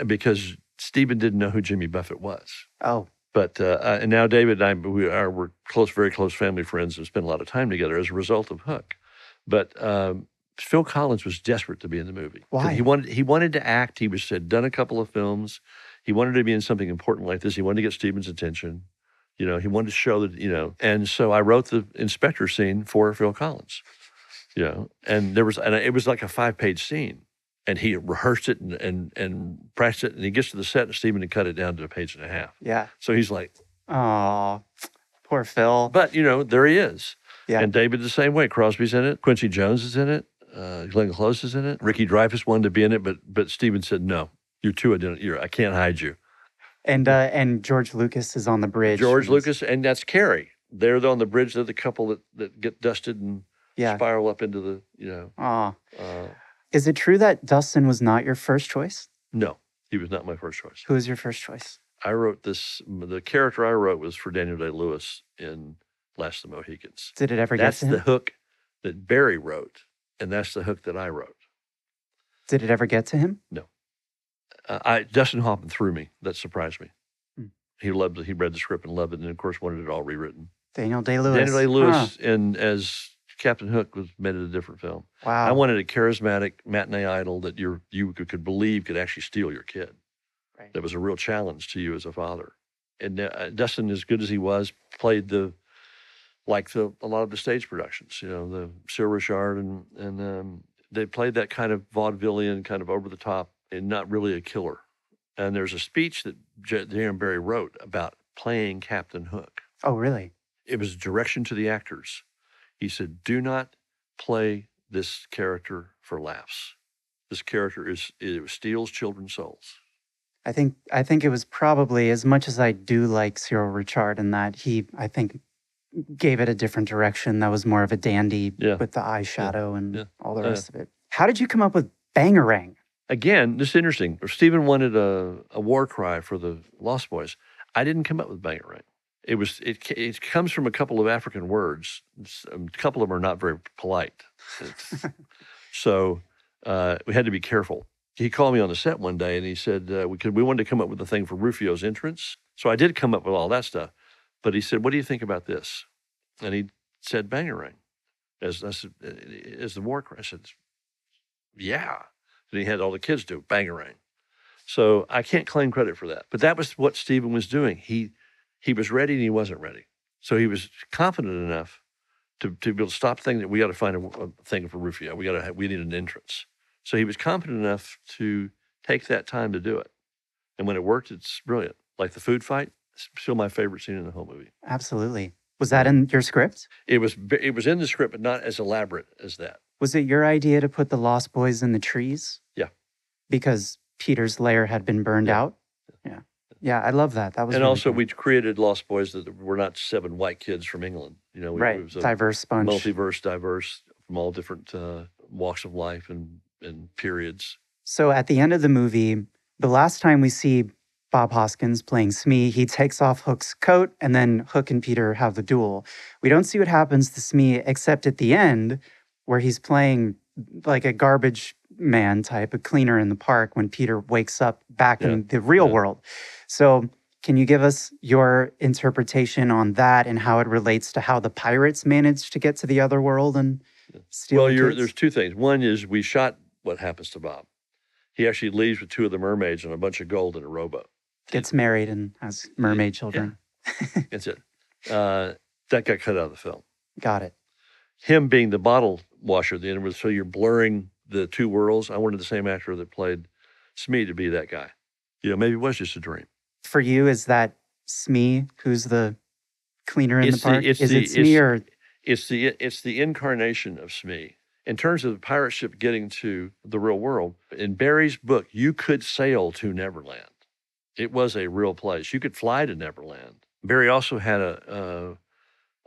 because Steven didn't know who Jimmy Buffett was. Oh, But uh, uh, and now David and I we are we're close, very close family friends and spend a lot of time together as a result of Hook. But um, Phil Collins was desperate to be in the movie. Why? He wanted he wanted to act. He was had done a couple of films. He wanted to be in something important like this. He wanted to get Steven's attention. You know, he wanted to show that you know. And so I wrote the inspector scene for Phil Collins. You know, and there was and it was like a five page scene. And he rehearsed it and, and and practiced it, and he gets to the set, and Steven had cut it down to a page and a half. yeah. So he's like, Oh, poor Phil. but you know, there he is. Yeah. And David the same way. Crosby's in it. Quincy Jones is in it. Uh, Glenn Close is in it. Ricky Dreyfuss wanted to be in it, but but Steven said no. You're too identical. You're, I can't hide you. And uh, and George Lucas is on the bridge. George Lucas and that's Carrie. They're on the bridge. They're the couple that, that get dusted and Yeah. spiral up into the you know. Aw. Uh, Is it true that Dustin was not your first choice? no, he was not my first choice. Who was your first choice? I wrote this. The character I wrote was for Daniel Day Lewis in Last of the Mohicans. Did it ever That's get to the hook that Barrie wrote, and that's the hook that I wrote. Did it ever get to him? uh, I Dustin Hoffman threw me. That surprised me. Hmm. He loved it. He read the script and loved it, and of course wanted it all rewritten. Daniel Day Lewis. Daniel Day Lewis and as Captain Hook was made it a different film. Wow. I wanted a charismatic matinee idol that you you could, could believe could actually steal your kid. Right. That was a real challenge to you as a father. And uh, Dustin, as good as he was, played the like the a lot of the stage productions. You know, the Cyril Ritchard and and um, they played that kind of vaudevillian, kind of over the top, and not really a killer. And there's a speech that J- Darren Barrie wrote about playing Captain Hook oh, really? it was a direction to the actors. He said, "Do not play this character for laughs. This character is it steals children's souls." I think I think it was probably as much as I do like Cyril Ritchard in that he I think gave it a different direction that was more of a dandy Yeah. with the eyeshadow and Yeah. all the Yeah. rest of it. How did you come up with Bangarang? Again, this is interesting. Steven wanted a, a war cry for the Lost Boys. I didn't come up with Bangarang. It was it. It comes from a couple of African words. Um, A couple of them are not very polite, so uh, we had to be careful. He called me on the set one day and he said uh, we could we wanted to come up with a thing for Rufio's entrance. So I did come up with all that stuff. But he said, "What do you think about this?" And he said, "Bangarang." As I said, "Uh, as the war cry. I said, "Yeah." And he had all the kids do Bangarang. So I can't claim credit for that. But that was what Steven was doing. He he was ready and he wasn't ready. So he was confident enough to, to be able to stop thinking that we got to find a, a thing for Rufio. We got to we need an entrance. So he was confident enough to take that time to do it. And when it worked, it's brilliant. Like the food fight, still my favorite scene in the whole movie. Absolutely. Was that in your script? It was it was in the script, but not as elaborate as that. Was it your idea to put the Lost Boys in the trees? Yeah. Because Peter's lair had been burned Yeah. out? Yeah. Yeah, I love that. That was and really also, cool. we created Lost Boys that were not seven white kids from England. You know, we, right, it was a diverse bunch. multiverse, diverse from all different uh, walks of life and and periods. So at the end of the movie, the last time we see Bob Hoskins playing Smee, he takes off Hook's coat and then Hook and Peter have the duel. We don't see what happens to Smee except at the end where he's playing like a garbage man type, a cleaner in the park when Peter wakes up back Yeah, in the real yeah. world. So can you give us your interpretation on that and how it relates to how the pirates managed to get to the other world and steal well, the there's two things. One is we shot what happens to Bob. He actually leaves with two of the mermaids and a bunch of gold in a rowboat. Gets married and has mermaid children. That's it. Uh, that got cut out of the film. Got it. Him being the bottle washer the end so you're blurring the two worlds. I wanted the same actor that played Smee to be that guy. You know, maybe it was just a dream. For you, is that Smee who's the cleaner in It's the the- park? it's is the- it Smee it's- or It's the it's the incarnation of Smee. In terms of the pirate ship getting to the real world, in Barrie's book, you could sail to Neverland. It was a real place. You could fly to Neverland. Barrie also had a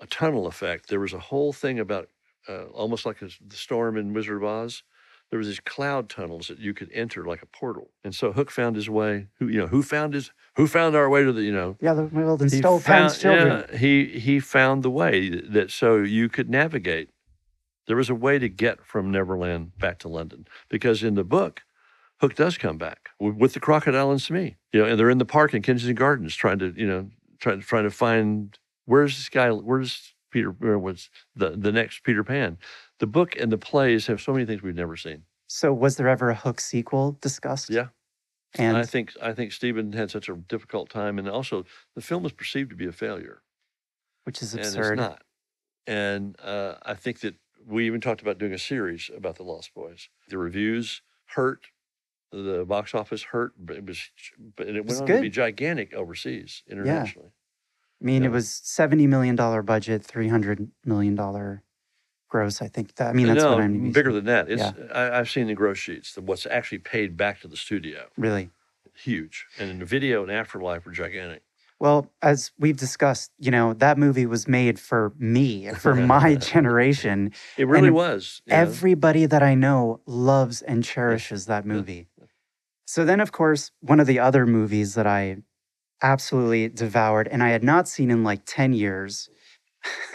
a, a tunnel effect. There was a whole thing about uh, almost like a, the storm in Wizard of Oz. There was these cloud tunnels that you could enter like a portal. And so Hook found his way. Who you know who found his who found our way to the you know yeah, the world and he stole Pound's children? yeah, he he found the way that so you could navigate. There was a way to get from Neverland back to London because in the book, Hook does come back with, the crocodile and Smee. You know, and they're in the park in Kensington Gardens trying to you know trying trying to find where's this guy? Where's Peter? Where was the the next Peter Pan? The book and the plays have so many things we've never seen. So was there ever a Hook sequel discussed? Yeah. And I think I think Steven had such a difficult time, and also the film was perceived to be a failure. which is and absurd. it's not. And uh, I think that we even talked about doing a series about the Lost Boys. The reviews hurt, the box office hurt, but it was, but it went was on to be gigantic overseas, internationally. I mean, Yeah. it was seventy million dollar budget, three hundred million dollar gross. I think that. I mean, that's no, what I'm bigger than that. It's Yeah. I, I've seen the gross sheets. The, what's actually paid back to the studio, really. huge, and in the video and afterlife were gigantic. Well, as we've discussed, you know, that movie was made for me, for my generation. It really it- was. Everybody that I know loves and cherishes that movie. So then, of course, one of the other movies that I absolutely devoured and I had not seen in like 10 years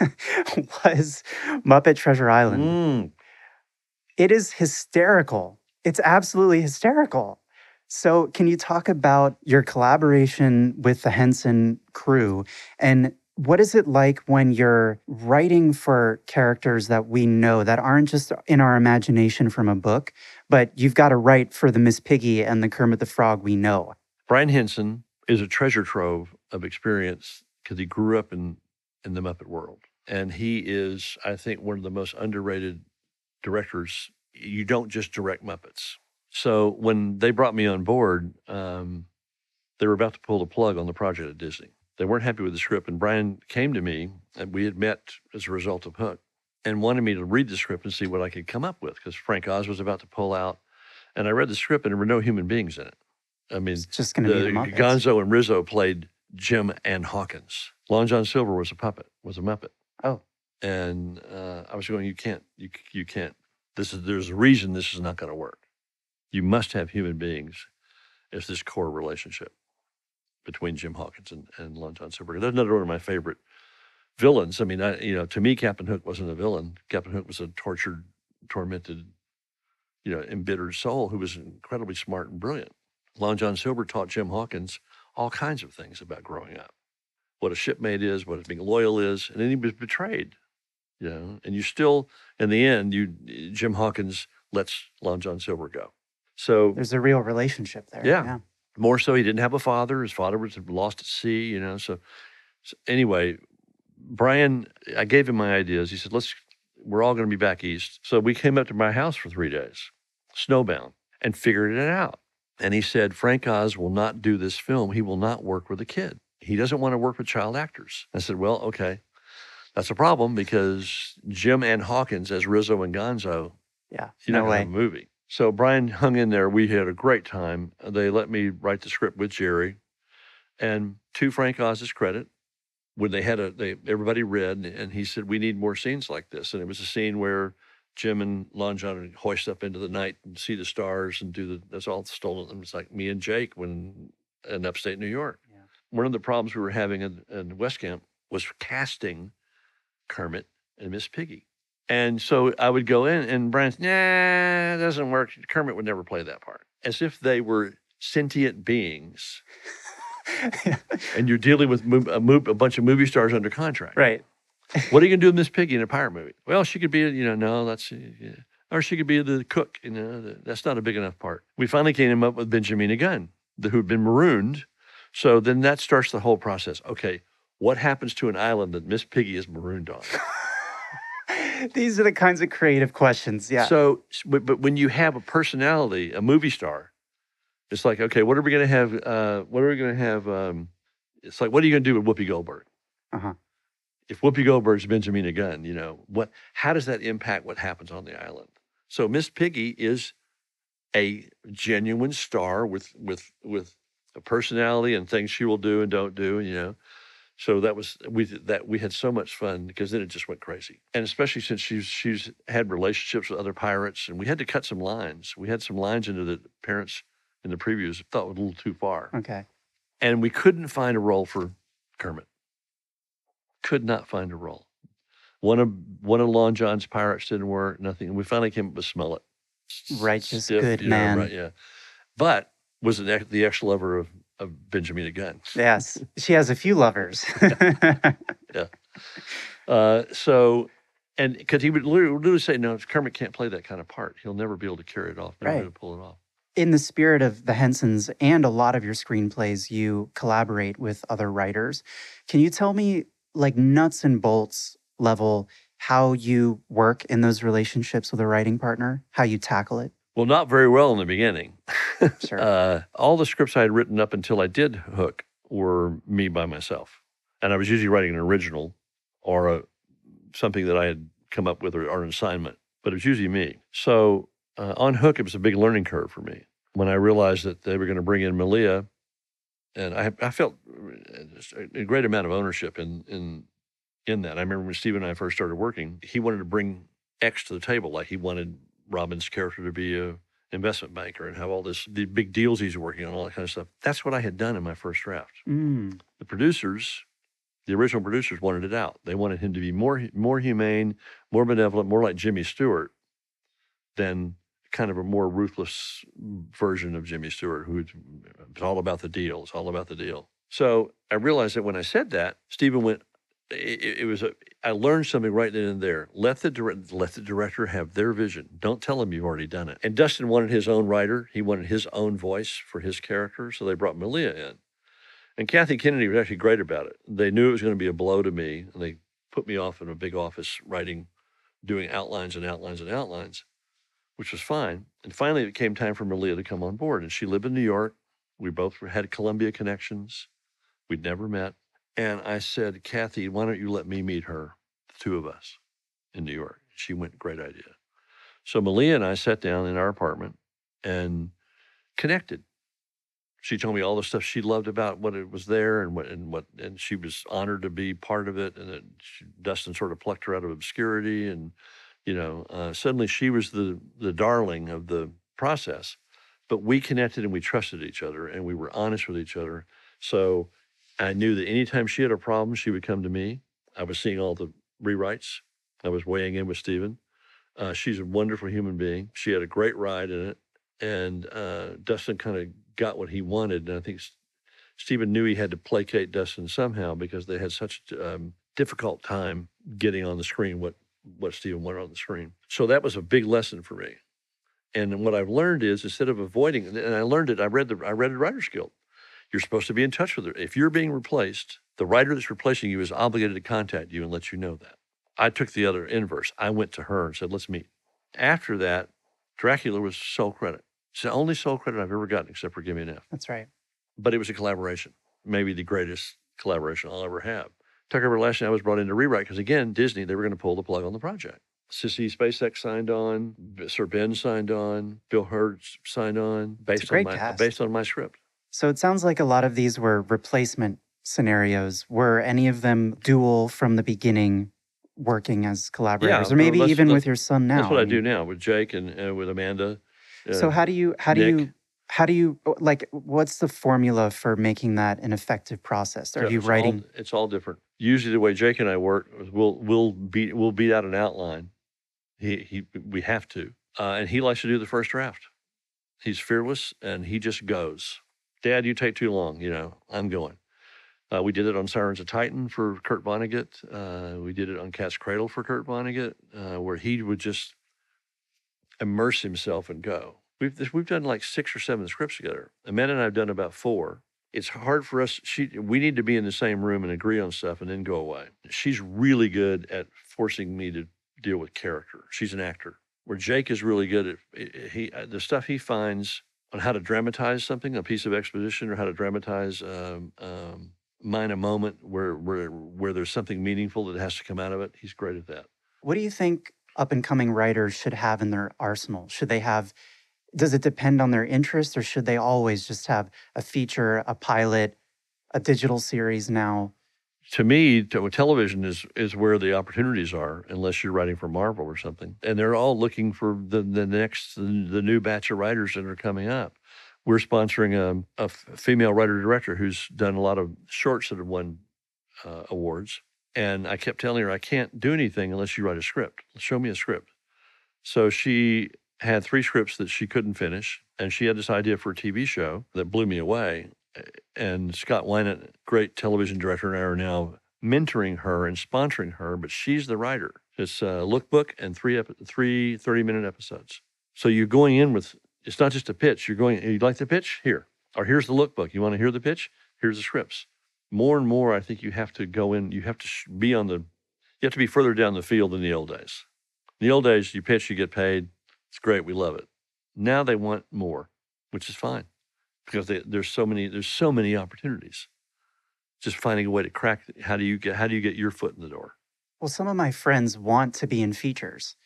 was Muppet Treasure Island. Mm, It is hysterical. It's absolutely hysterical. So, can you talk about your collaboration with the Henson crew and what is it like when you're writing for characters that we know that aren't just in our imagination from a book, but you've got to write for the Miss Piggy and the Kermit the Frog we know? Brian Henson is a treasure trove of experience because he grew up in, in the Muppet world. And he is, I think, one of the most underrated directors. You don't just direct Muppets. So when they brought me on board, um, they were about to pull the plug on the project at Disney. They weren't happy with the script. And Brian came to me, and we had met as a result of Hook, and wanted me to read the script and see what I could come up with because Frank Oz was about to pull out. And I read the script, and there were no human beings in it. I mean, It's just going to be the Muppets. Gonzo and Rizzo played Jim and Hawkins. Long John Silver was a puppet, was a Muppet. Oh. And uh, I was going, you can't, you you can't. This is there's a reason this is not going to work. You must have human beings as this core relationship. Between Jim Hawkins and, and Long John Silverberg. That's another one of my favorite villains. I mean, I, you know, to me, Captain Hook wasn't a villain. Captain Hook was a tortured, tormented, you know, embittered soul who was incredibly smart and brilliant. Long John Silver taught Jim Hawkins all kinds of things about growing up, what a shipmate is, what being loyal is, and then he was betrayed, you know, and you still, in the end, you Jim Hawkins lets Long John Silver go. So there's a real relationship there. Yeah. yeah. More so, he didn't have a father. His father was lost at sea, you know. So, so anyway, Brian, I gave him my ideas. He said, let's, we're all going to be back east. So we came up to my house for three days, snowbound, and figured it out. And he said, Frank Oz will not do this film. He will not work with a kid. He doesn't want to work with child actors. I said, well, okay. That's a problem because Jim and Hawkins as Rizzo and Gonzo, yeah, you're no going have a movie. So Brian hung in there. We had a great time. They let me write the script with Jerry. And to Frank Oz's credit, when they had a they everybody read and he said we need more scenes like this and it was a scene where Jim and Long John hoist up into the night and see the stars and do the that's all stolen. It's like me and Jake when in upstate New York. Yeah. One of the problems we were having in, in West Camp was casting Kermit and Miss Piggy. And so I would go in and Brian's, nah, it doesn't work. Kermit would never play that part. As if they were sentient beings and you're dealing with a, a bunch of movie stars under contract. Right. what are you going to do with Miss Piggy in a pirate movie? Well, she could be, you know, no, that's, yeah. or she could be the cook. You know, the, that's not a big enough part. We finally came up with Benjamina Gunn, the, who'd been marooned. So then that starts the whole process. Okay, what happens to an island that Miss Piggy is marooned on? These are the kinds of creative questions. Yeah. So, but, when you have a personality, a movie star, it's like, okay, what are we going to have? Uh, what are we going to have? Um, it's like, what are you going to do with Whoopi Goldberg? Uh-huh. If Whoopi Goldberg's Benjamin Gunn, you know what? How does that impact what happens on the island? So Miss Piggy is a genuine star with with with a personality and things she will do and don't do. You know, so that was we that we had so much fun because then it just went crazy, and especially since she's she's had relationships with other pirates, and we had to cut some lines. We had some lines into the parents in the previews thought was a little too far. Okay. And we couldn't find a role for Kermit. Could not find a role. One of one of Long John's pirates didn't work. Nothing. We finally came up with Smollett. Righteous, Stiff, good man. right, yeah. But was an, the ex lover of, of Benjamina Gunn. Yes, she has a few lovers. yeah. Uh, so, and because he would literally, say, "No, Kermit can't play that kind of part. He'll never be able to carry it off. Never right. be able to pull it off." in the spirit of the Hensons and a lot of your screenplays, you collaborate with other writers. Can you tell me, like nuts and bolts level, how you work in those relationships with a writing partner, how you tackle it? Well, not very well in the beginning. Sure. uh, all the scripts I had written up until I did Hook were me by myself. And I was usually writing an original or a, something that I had come up with or, or an assignment, but it was usually me. So uh, on Hook, it was a big learning curve for me when I realized that they were going to bring in Malia, and I, I felt a great amount of ownership in in in that. I remember when Steve and I first started working, he wanted to bring X to the table, like he wanted Robin's character to be a investment banker and have all this the big deals he's working on, all that kind of stuff. That's what I had done in my first draft. Mm. The producers, the original producers, wanted it out. They wanted him to be more more humane, more benevolent, more like Jimmy Stewart than kind of a more ruthless version of Jimmy Stewart, who's it's all about the deal. It's all about the deal. So I realized that when I said that, Steven went. It, it was a. I learned something right then and there. Let the let the director have their vision. Don't tell them you've already done it. And Dustin wanted his own writer. He wanted his own voice for his character. So they brought Malia in, and Kathy Kennedy was actually great about it. They knew it was going to be a blow to me, and they put me off in a big office writing, doing outlines and outlines and outlines which was fine. And finally, it came time for Malia to come on board. And she lived in New York. We both had Columbia connections. We'd never met. And I said, Kathy, why don't you let me meet her, the two of us, in New York? She went, great idea. So Malia and I sat down in our apartment and connected. She told me all the stuff she loved about what it was there and what and what and she was honored to be part of it. And she, Dustin sort of plucked her out of obscurity and you know, uh, suddenly she was the the darling of the process. But we connected and we trusted each other and we were honest with each other. So I knew that anytime she had a problem, she would come to me. I was seeing all the rewrites. I was weighing in with Steven. Uh, she's a wonderful human being. She had a great ride in it. And uh, Dustin kind of got what he wanted. And I think S- Steven knew he had to placate Dustin somehow because they had such um, difficult time getting on the screen what, what Steven wanted on the screen. So that was a big lesson for me. And what I've learned is instead of avoiding, and I learned it, I read the I read the Writers Guild. You're supposed to be in touch with her. If you're being replaced, the writer that's replacing you is obligated to contact you and let you know that. I took the other inverse. I went to her and said, let's meet. After that, Dracula was sole credit. It's the only sole credit I've ever gotten except for Give Me an F. That's right. But it was a collaboration, maybe the greatest collaboration I'll ever have. Tuck Everlasting, I was brought in to rewrite because, again, Disney, they were going to pull the plug on the project. Sissy Spacek signed on, Sir Ben signed on, Bill Hurt signed on, based on my cast. based on my script. So it sounds like a lot of these were replacement scenarios. Were any of them dual from the beginning, working as collaborators, or maybe even with your son now? That's what I, mean, do now with Jake and uh, with Amanda. So uh, how do you how do Nick. you how do you like what's the formula for making that an effective process? Are So you it's writing? All, it's all different. Usually, the way Jake and I work, we'll we'll beat we'll beat out an outline. He he we have to, uh, and he likes to do the first draft. He's fearless, and he just goes. Dad, you take too long. You know, I'm going. Uh, we did it on Sirens of Titan for Kurt Vonnegut. Uh, we did it on Cat's Cradle for Kurt Vonnegut, uh, where he would just immerse himself and go. We've we've done like six or seven scripts together. Amanda and I have done about four. It's hard for us. She we need to be in the same room and agree on stuff and then go away. She's really good at forcing me to deal with character. She's an actor. Where Jake is really good at he the stuff he finds on how to dramatize something, a piece of exposition, or how to dramatize um, um, mine a moment where where where there's something meaningful that has to come out of it. He's great at that. What do you think up and coming writers should have in their arsenal? Should they have? Does it depend on their interests, or should they always just have a feature, a pilot, a digital series now? To me, television is is where the opportunities are, unless you're writing for Marvel or something. And they're all looking for the the next the new batch of writers that are coming up. We're sponsoring a female writer director who's done a lot of shorts that have won uh, awards. And I kept telling her, I can't do anything unless you write a script. Show me a script. So she had three scripts that she couldn't finish, and she had this idea for a TV show that blew me away and Scott Winant, great television director, and I are now mentoring her and sponsoring her, but she's the writer. It's a lookbook and three, epi- three 30 minute episodes. So you're going in with, it's not just a pitch. You're going, you'd like the pitch? Here. Or here's the lookbook. You want to hear the pitch? Here's the scripts. More and more, I think you have to go in, you have to be on the, you have to be further down the field than the old days. In the old days, you pitch, you get paid. It's great. We love it. Now they want more, which is fine because they, there's so many there's so many opportunities. Just finding a way to crack. How do you get how do you get your foot in the door? Well, some of my friends want to be in features.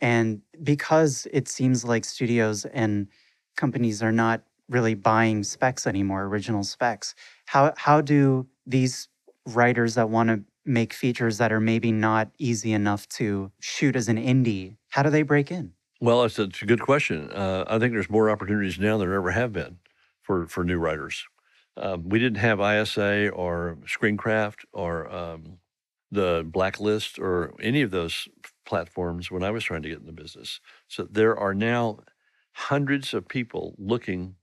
And because it seems like studios and companies are not really buying specs anymore, original specs, how, how do these writers that want to make features that are maybe not easy enough to shoot as an indie, how do they break in? Well, it's a, it's a good question. Uh, I think there's more opportunities now than there ever have been for for new writers. Um, we didn't have ISA or Screencraft or um, the Blacklist or any of those platforms when I was trying to get in the business. So there are now hundreds of people looking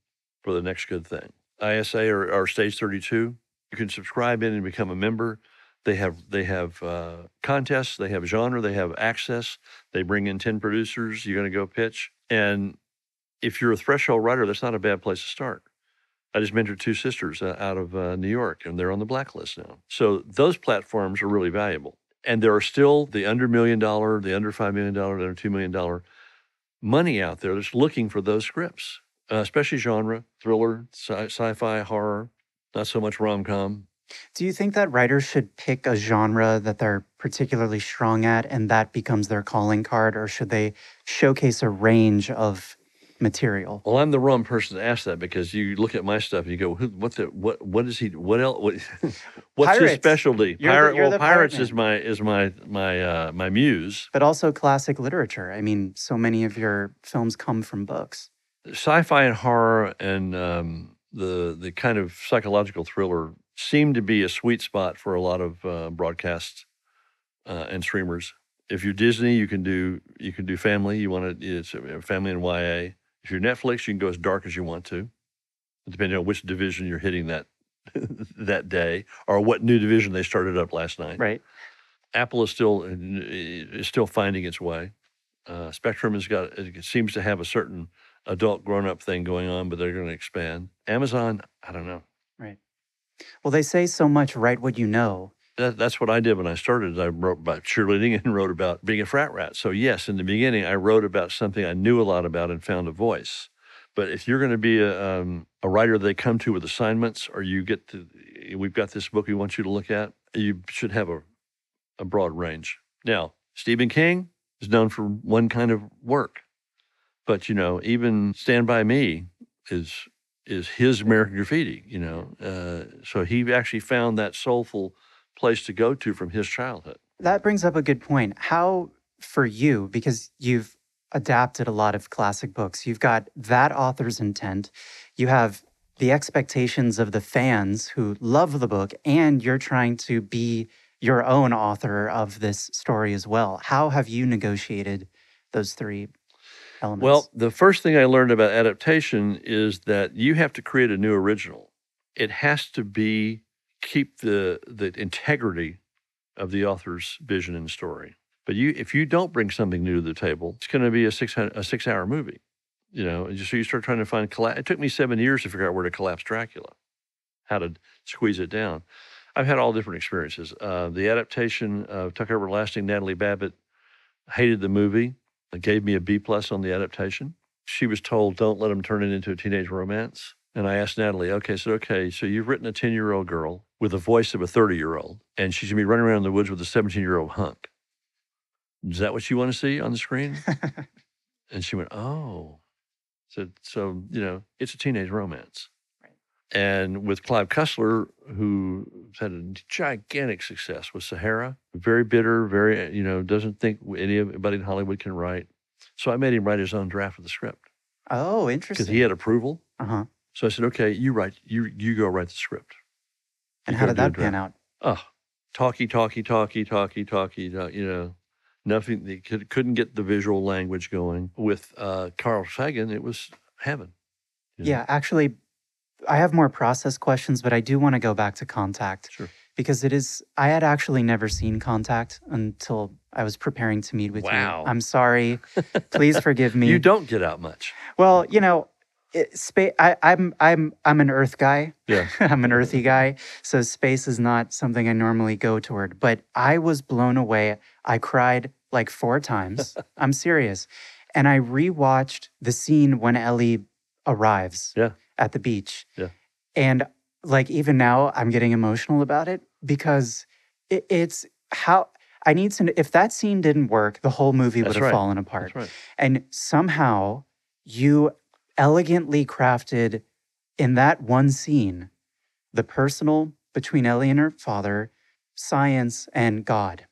for the next good thing. ISA or, or Stage 32, you can subscribe in and become a member. They have they have uh, contests, they have genre, they have access. They bring in ten producers. You're going to go pitch, and if you're a threshold writer, that's not a bad place to start. I just mentored two sisters uh, out of uh, New York, and they're on the blacklist now. So those platforms are really valuable. And there are still the under million dollar, the under five million dollar, the under two million dollar money out there that's looking for those scripts, uh, especially genre, thriller, sci- sci-fi, horror, not so much rom-com. Do you think that writers should pick a genre that they're particularly strong at and that becomes their calling card, or should they showcase a range of material? Well, I'm the wrong person to ask that because you look at my stuff and you go, "What the what? What is he? What else? What, what's his specialty?" You're Pirate. you're well, the pirates is my is my my uh, my muse. But also classic literature. I mean, so many of your films come from books. Sci-fi and horror and um, the the kind of psychological thriller seem to be a sweet spot for a lot of uh, broadcasts uh, and streamers. If you're Disney, you can do you can do family. You want to it's a family and YA. If you're Netflix, you can go as dark as you want to, depending on which division you're hitting that that day or what new division they started up last night. Right. Apple is still is still finding its way. Uh, Spectrum has got it seems to have a certain adult grown up thing going on, but they're going to expand. Amazon, I don't know. Right. Well, they say so much. Write what you know. That, that's what I did when I started. I wrote about cheerleading and wrote about being a frat rat. So yes, in the beginning, I wrote about something I knew a lot about and found a voice. But if you're going to be a, um, a writer they come to with assignments, or you get to, we've got this book we want you to look at, you should have a, a broad range. Now, Stephen King is known for one kind of work, but you know, even Stand by Me is is his American Graffiti. You know, uh, so he actually found that soulful place to go to from his childhood. That brings up a good point. How for you, because you've adapted a lot of classic books. You've got that author's intent, you have the expectations of the fans who love the book, and you're trying to be your own author of this story as well. How have you negotiated those three elements? Well, the first thing I learned about adaptation is that you have to create a new original. It has to be keep the the integrity of the author's vision and story. But you, if you don't bring something new to the table, it's going to be a six a six hour movie. You know, so you start trying to find. It took me seven years to figure out where to collapse Dracula, how to squeeze it down. I've had all different experiences. Uh, the adaptation of Tuck Everlasting, Natalie Babbitt hated the movie, gave me a B plus on the adaptation. She was told, "Don't let them turn it into a teenage romance." And I asked Natalie, "Okay, so okay, so you've written a ten year old girl with the voice of a thirty year old, and she's gonna be running around in the woods with a seventeen year old hunk." Is that what you want to see on the screen? and she went, Oh. So, so, you know, it's a teenage romance. Right. And with Clive Cussler, who had a gigantic success with Sahara, very bitter, very, you know, doesn't think anybody in Hollywood can write. So I made him write his own draft of the script. Oh, interesting. Because he had approval. Uh huh. So I said, okay, you write, you you go write the script. And how did that pan out? Oh, talky, talky, talky, talky, talky, talk, you know, nothing, they could, couldn't get the visual language going. With uh, Carl Sagan, it was heaven. you know. Yeah, actually, I have more process questions, but I do want to go back to Contact Sure. because it is, I had actually never seen Contact until I was preparing to meet with Wow. you. I'm sorry. Please forgive me. You don't get out much. Well, you know, it, space. I, I'm I'm I'm an Earth guy. Yeah. I'm an earthy guy, so space is not something I normally go toward. But I was blown away. I cried like four times. I'm serious, and I rewatched the scene when Ellie arrives Yeah. at the beach. Yeah. and like even now, I'm getting emotional about it because it, it's how. I need to. If that scene didn't work, the whole movie would That's have right. fallen apart. That's right. And somehow you elegantly crafted in that one scene the personal between Ellie and her father, science and God.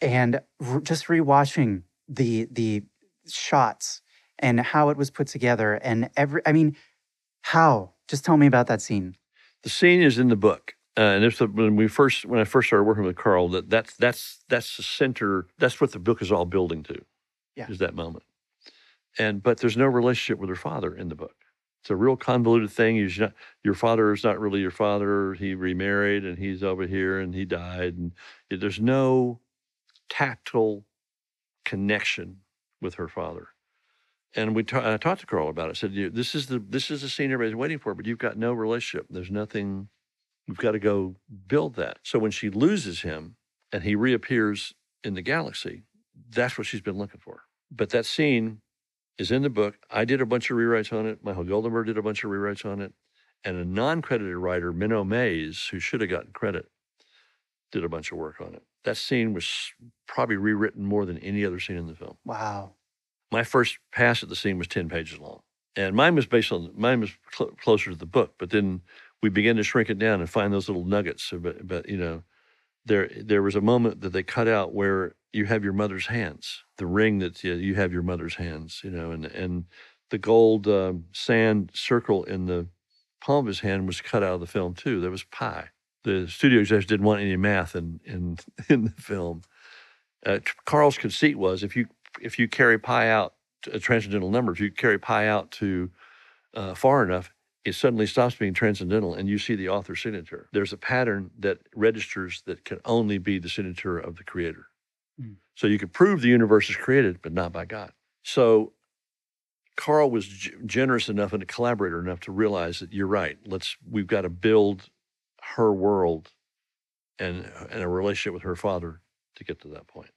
And just rewatching the the shots and how it was put together and every I mean, how? Just tell me about that scene. The scene is in the book. Uh, and it's the, when we first when I first started working with Carl, that that's that's that's the center. That's what the book is all building to. Yeah. is that moment. And but there's no relationship with her father in the book. It's a real convoluted thing. Not your father is not really your father. He remarried and he's over here and he died. And there's no tactile connection with her father. And we ta- I talked to Carl about it. I said, "You- "This is the this is the scene everybody's waiting for, but you've got no relationship. There's nothing. We've got to go build that." So when she loses him and he reappears in the galaxy, that's what she's been looking for. But that scene is in the book. I did a bunch of rewrites on it. Michael Goldenberg did a bunch of rewrites on it, and a non-credited writer, Menno Meyjes, who should have gotten credit, did a bunch of work on it. That scene was probably rewritten more than any other scene in the film Wow. my first pass at the scene was 10 pages long and mine was based on mine was cl- closer to the book but then we began to shrink it down and find those little nuggets but, but you know there there was a moment that they cut out where you have your mother's hands the ring that you, you have your mother's hands you know and and the gold um, sand circle in the palm of his hand was cut out of the film too. There was pi. The studio executives didn't want any math in in in the film. Uh, Carl's conceit was if you if you carry pi out a transcendental number, if you carry pi out to uh, far enough, it suddenly stops being transcendental, and you see the author's signature. There's a pattern that registers that can only be the signature of the creator. Mm. So you could prove the universe is created, but not by God. So Carl was g- generous enough and a collaborator enough to realize that you're right. Let's we've got to build her world and and a relationship with her father to get to that point.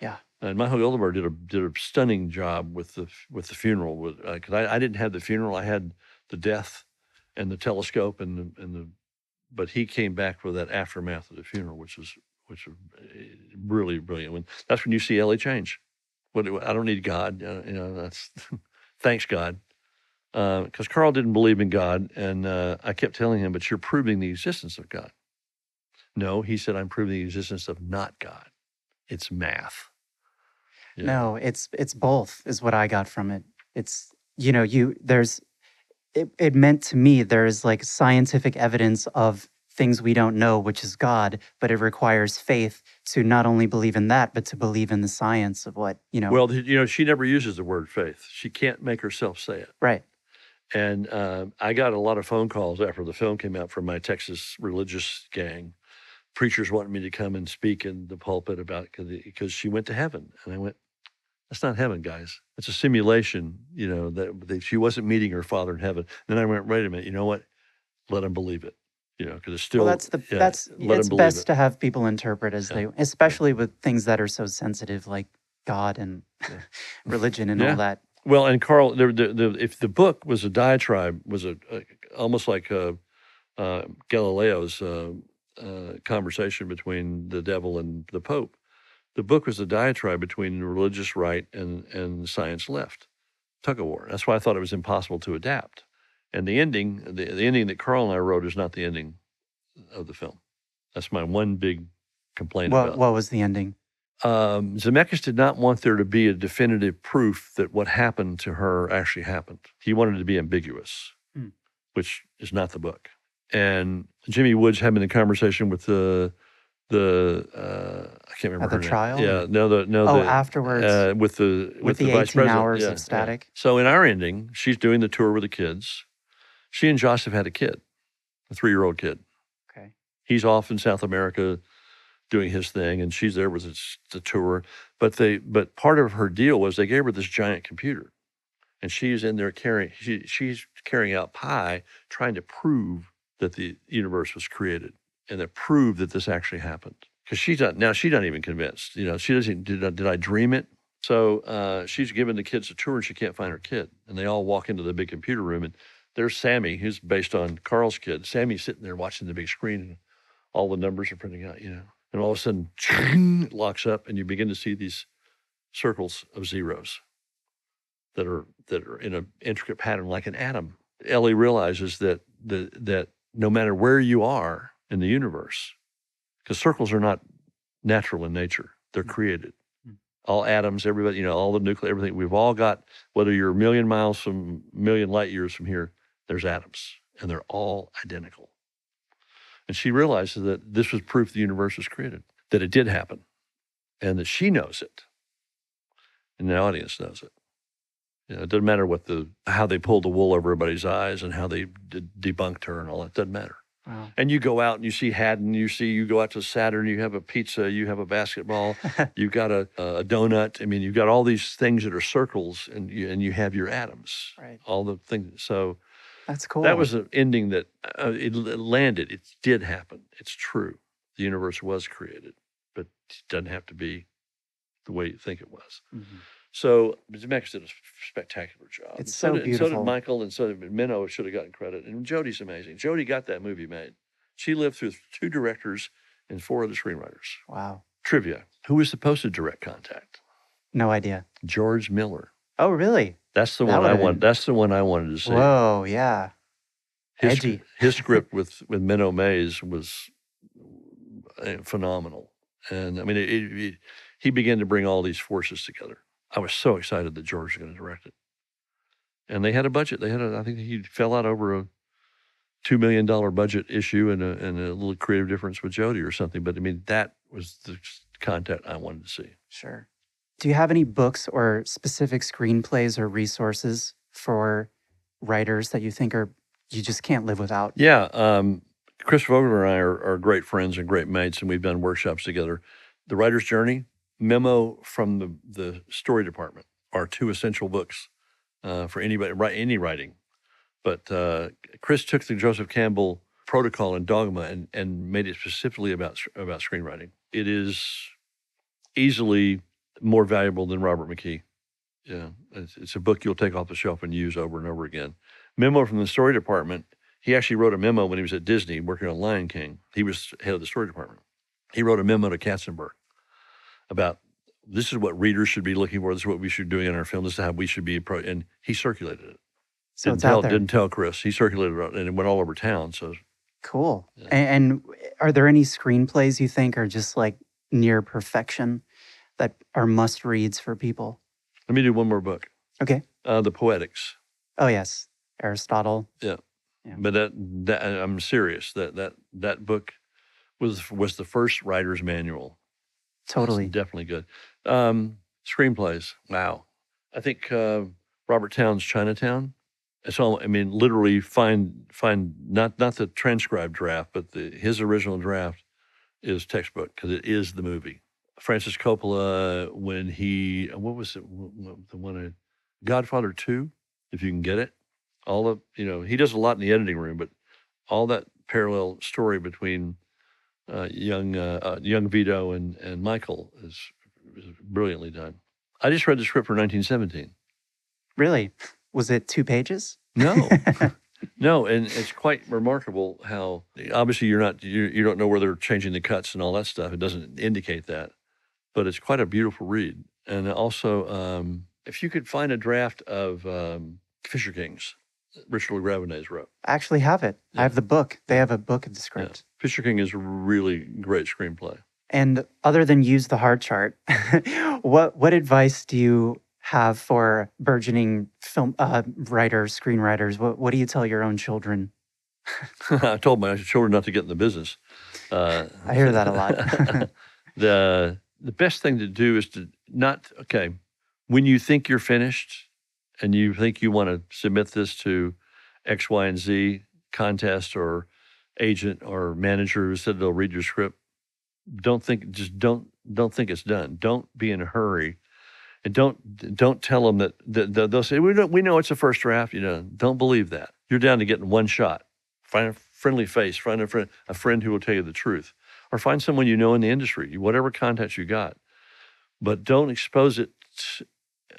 Yeah. And Michael Goldenberg did a did a stunning job with the with the funeral. With because I, I didn't have the funeral, I had the death and the telescope and the and the, but he came back with that aftermath of the funeral, which was which was eh, really brilliant. When that's when you see Ellie change. What I don't need God, uh, you know. That's thanks God, because Carl didn't believe in God, and uh, I kept telling him, "But you're proving the existence of God." No, he said, "I'm proving the existence of not God. It's math." Yeah. No, it's it's both is what I got from it. It's you know, you there's it, it meant to me there's like scientific evidence of things we don't know, which is God, but it requires faith to not only believe in that, but to believe in the science of what, you know. Well, you know, she never uses the word faith. She can't make herself say it. right. And uh, I got a lot of phone calls after the film came out from my Texas religious gang. Preachers wanting me to come and speak in the pulpit about because she went to heaven, and I went, "That's not heaven, guys. It's a simulation. You know that, that she wasn't meeting her father in heaven." then I went, "Wait a minute. You know what? Let them believe it. You know, because it's still well, that's the yeah, that's it's best it. to have people interpret as Yeah. they, especially with things that are so sensitive like God and Yeah. religion and all that. Well, and Carl, the, the, the, if the book was a diatribe, was a, a almost like uh uh, Galileo's uh, uh, conversation between the devil and the Pope. The book was a diatribe between the religious right and and science left, tug of war. That's why I thought it was impossible to adapt. And the ending, the, the ending that Carl and I wrote, is not the ending of the film. That's my one big complaint What about. what was the ending? um, Zemeckis did not want there to be a definitive proof that what happened to her actually happened. He wanted it to be ambiguous, Hmm. which is not the book. And Jimmy Woods having the conversation with the the uh, I can't remember At the her name. trial? Yeah, no, the no, oh, the, afterwards uh, with the with, with the, vice 18 president. hours Yeah, yeah. of static. So in our ending, she's doing the tour with the kids. She and Josh have had a kid, a three year old kid Okay. he's off in South America doing his thing, and she's there with his, the tour. But they, but part of her deal was they gave her this giant computer, and she's in there carrying, she, she's carrying out pi, trying to prove that the universe was created and to prove that this actually happened. Because she's not now, she's not even convinced. You know, she doesn't. Did I, did I dream it? So uh, she's giving the kids a tour, and she can't find her kid. And they all walk into the big computer room, and there's Sammy, who's based on Carl's kid. Sammy's sitting there watching the big screen, and all the numbers are printing out, you know. And all of a sudden, it locks up, and you begin to see these circles of zeros that are that are in an intricate pattern, like an atom. Ellie realizes that the, that no matter where you are in the universe, because circles are not natural in nature; they're created. Mm. All atoms, everybody, you know, all the nuclear, everything. We've all got, whether you're a million miles from, million light years from here, there's atoms, and they're all identical. And she realizes that this was proof the universe was created, that it did happen, and that she knows it, and the audience knows it. You know, it doesn't matter what the how they pulled the wool over everybody's eyes and how they d- debunked her and all that. Doesn't matter. Wow. And you go out and you see Hadden, you see you go out to Saturn, you have a pizza, you have a basketball, you've got a, a donut. I mean, you've got all these things that are circles, and you, and you have your atoms, Right. all the things. So That's cool. that was an ending that uh, it, landed. It did happen. It's true. The universe was created, but it doesn't have to be the way you think it was. Mhm. So Zemeckis did a spectacular job. It's so so did, So did Michael, and so did Menno should have gotten credit. And Jody's amazing. Jody got that movie made. She lived through two directors and four other screenwriters. Wow. Trivia: Who was supposed to direct Contact? No idea. George Miller. Oh, really? That's the That one I want. been- That's the one I wanted to see. Whoa, yeah. his, edgy. his script with with Menno Meyjes was uh, phenomenal, and I mean, it, it, it- he began to bring all these forces together. I was so excited that George was going to direct it, and they had a budget. They had, a, I think he fell out over a two million dollar budget issue and a, and a little creative difference with Jody or something. But I mean, that was the content I wanted to see. Sure. Do you have any books or specific screenplays or resources for writers that you think are you just can't live without? Yeah, um, Chris Vogler and I are, are great friends and great mates, and we've done workshops together. The Writer's Journey, Memo from the the Story Department are two essential books uh, for anybody write any writing. But uh, Chris took the Joseph Campbell protocol and dogma and, and made it specifically about about screenwriting. It is easily more valuable than Robert McKee. Yeah, it's, it's a book you'll take off the shelf and use over and over again. Memo from the story department. He actually wrote a memo when he was at Disney working on Lion King. He was head of the story department. He wrote a memo to Katzenberg about this is what readers should be looking for. This is what we should be doing in our film. This is how we should be. Pro-. And he circulated it. So didn't it's tell out there. didn't tell Chris. He circulated it and it went all over town. So Cool. Yeah. A- And, are there any screenplays you think are just like near perfection that are must reads for people? let me do one more book. Okay. Uh, the Poetics. Oh yes, Aristotle. Yeah. But that, that I'm serious. That that that book was was the first writer's manual. It's Totally. definitely good. Um, screenplays. Wow. I think uh, Robert Towne's Chinatown. It's all. I mean, literally find find not not the transcribed draft, but the his original draft is textbook because it is the movie. Francis Coppola when he what was it the one uh, Godfather Two, if you can get it. All of you know he does a lot in the editing room, but all that parallel story between uh, young uh, uh, young Vito and and Michael is, is brilliantly done. I just read the script for 1917. Really? Was it two pages? No, no, and it's quite remarkable how obviously you're not you you don't know where they're changing the cuts and all that stuff. It doesn't indicate that, but it's quite a beautiful read. And also, um, if you could find a draft of um, Fisher Kings, Richard LaGravenese wrote. I actually have it. Yeah. I have the book. They have a book of the script. Fisher King is a really great screenplay. And other than use the Hart Chart, what what advice do you have for burgeoning film uh, writers, screenwriters? What what do you tell your own children? I told my children not to get in the business. Uh, I hear that a lot. the the best thing to do is to not okay when you think you're finished and you think you want to submit this to X, Y, and Z contest or agent or manager who said they'll read your script. Don't think just don't don't think it's done. Don't be in a hurry. And don't don't tell them that, that, that they'll say we know we know it's a first draft. You know, don't believe that. You're down to getting one shot. Find a friendly face. Find a friend a friend who will tell you the truth, or find someone you know in the industry. Whatever contacts you got, but don't expose it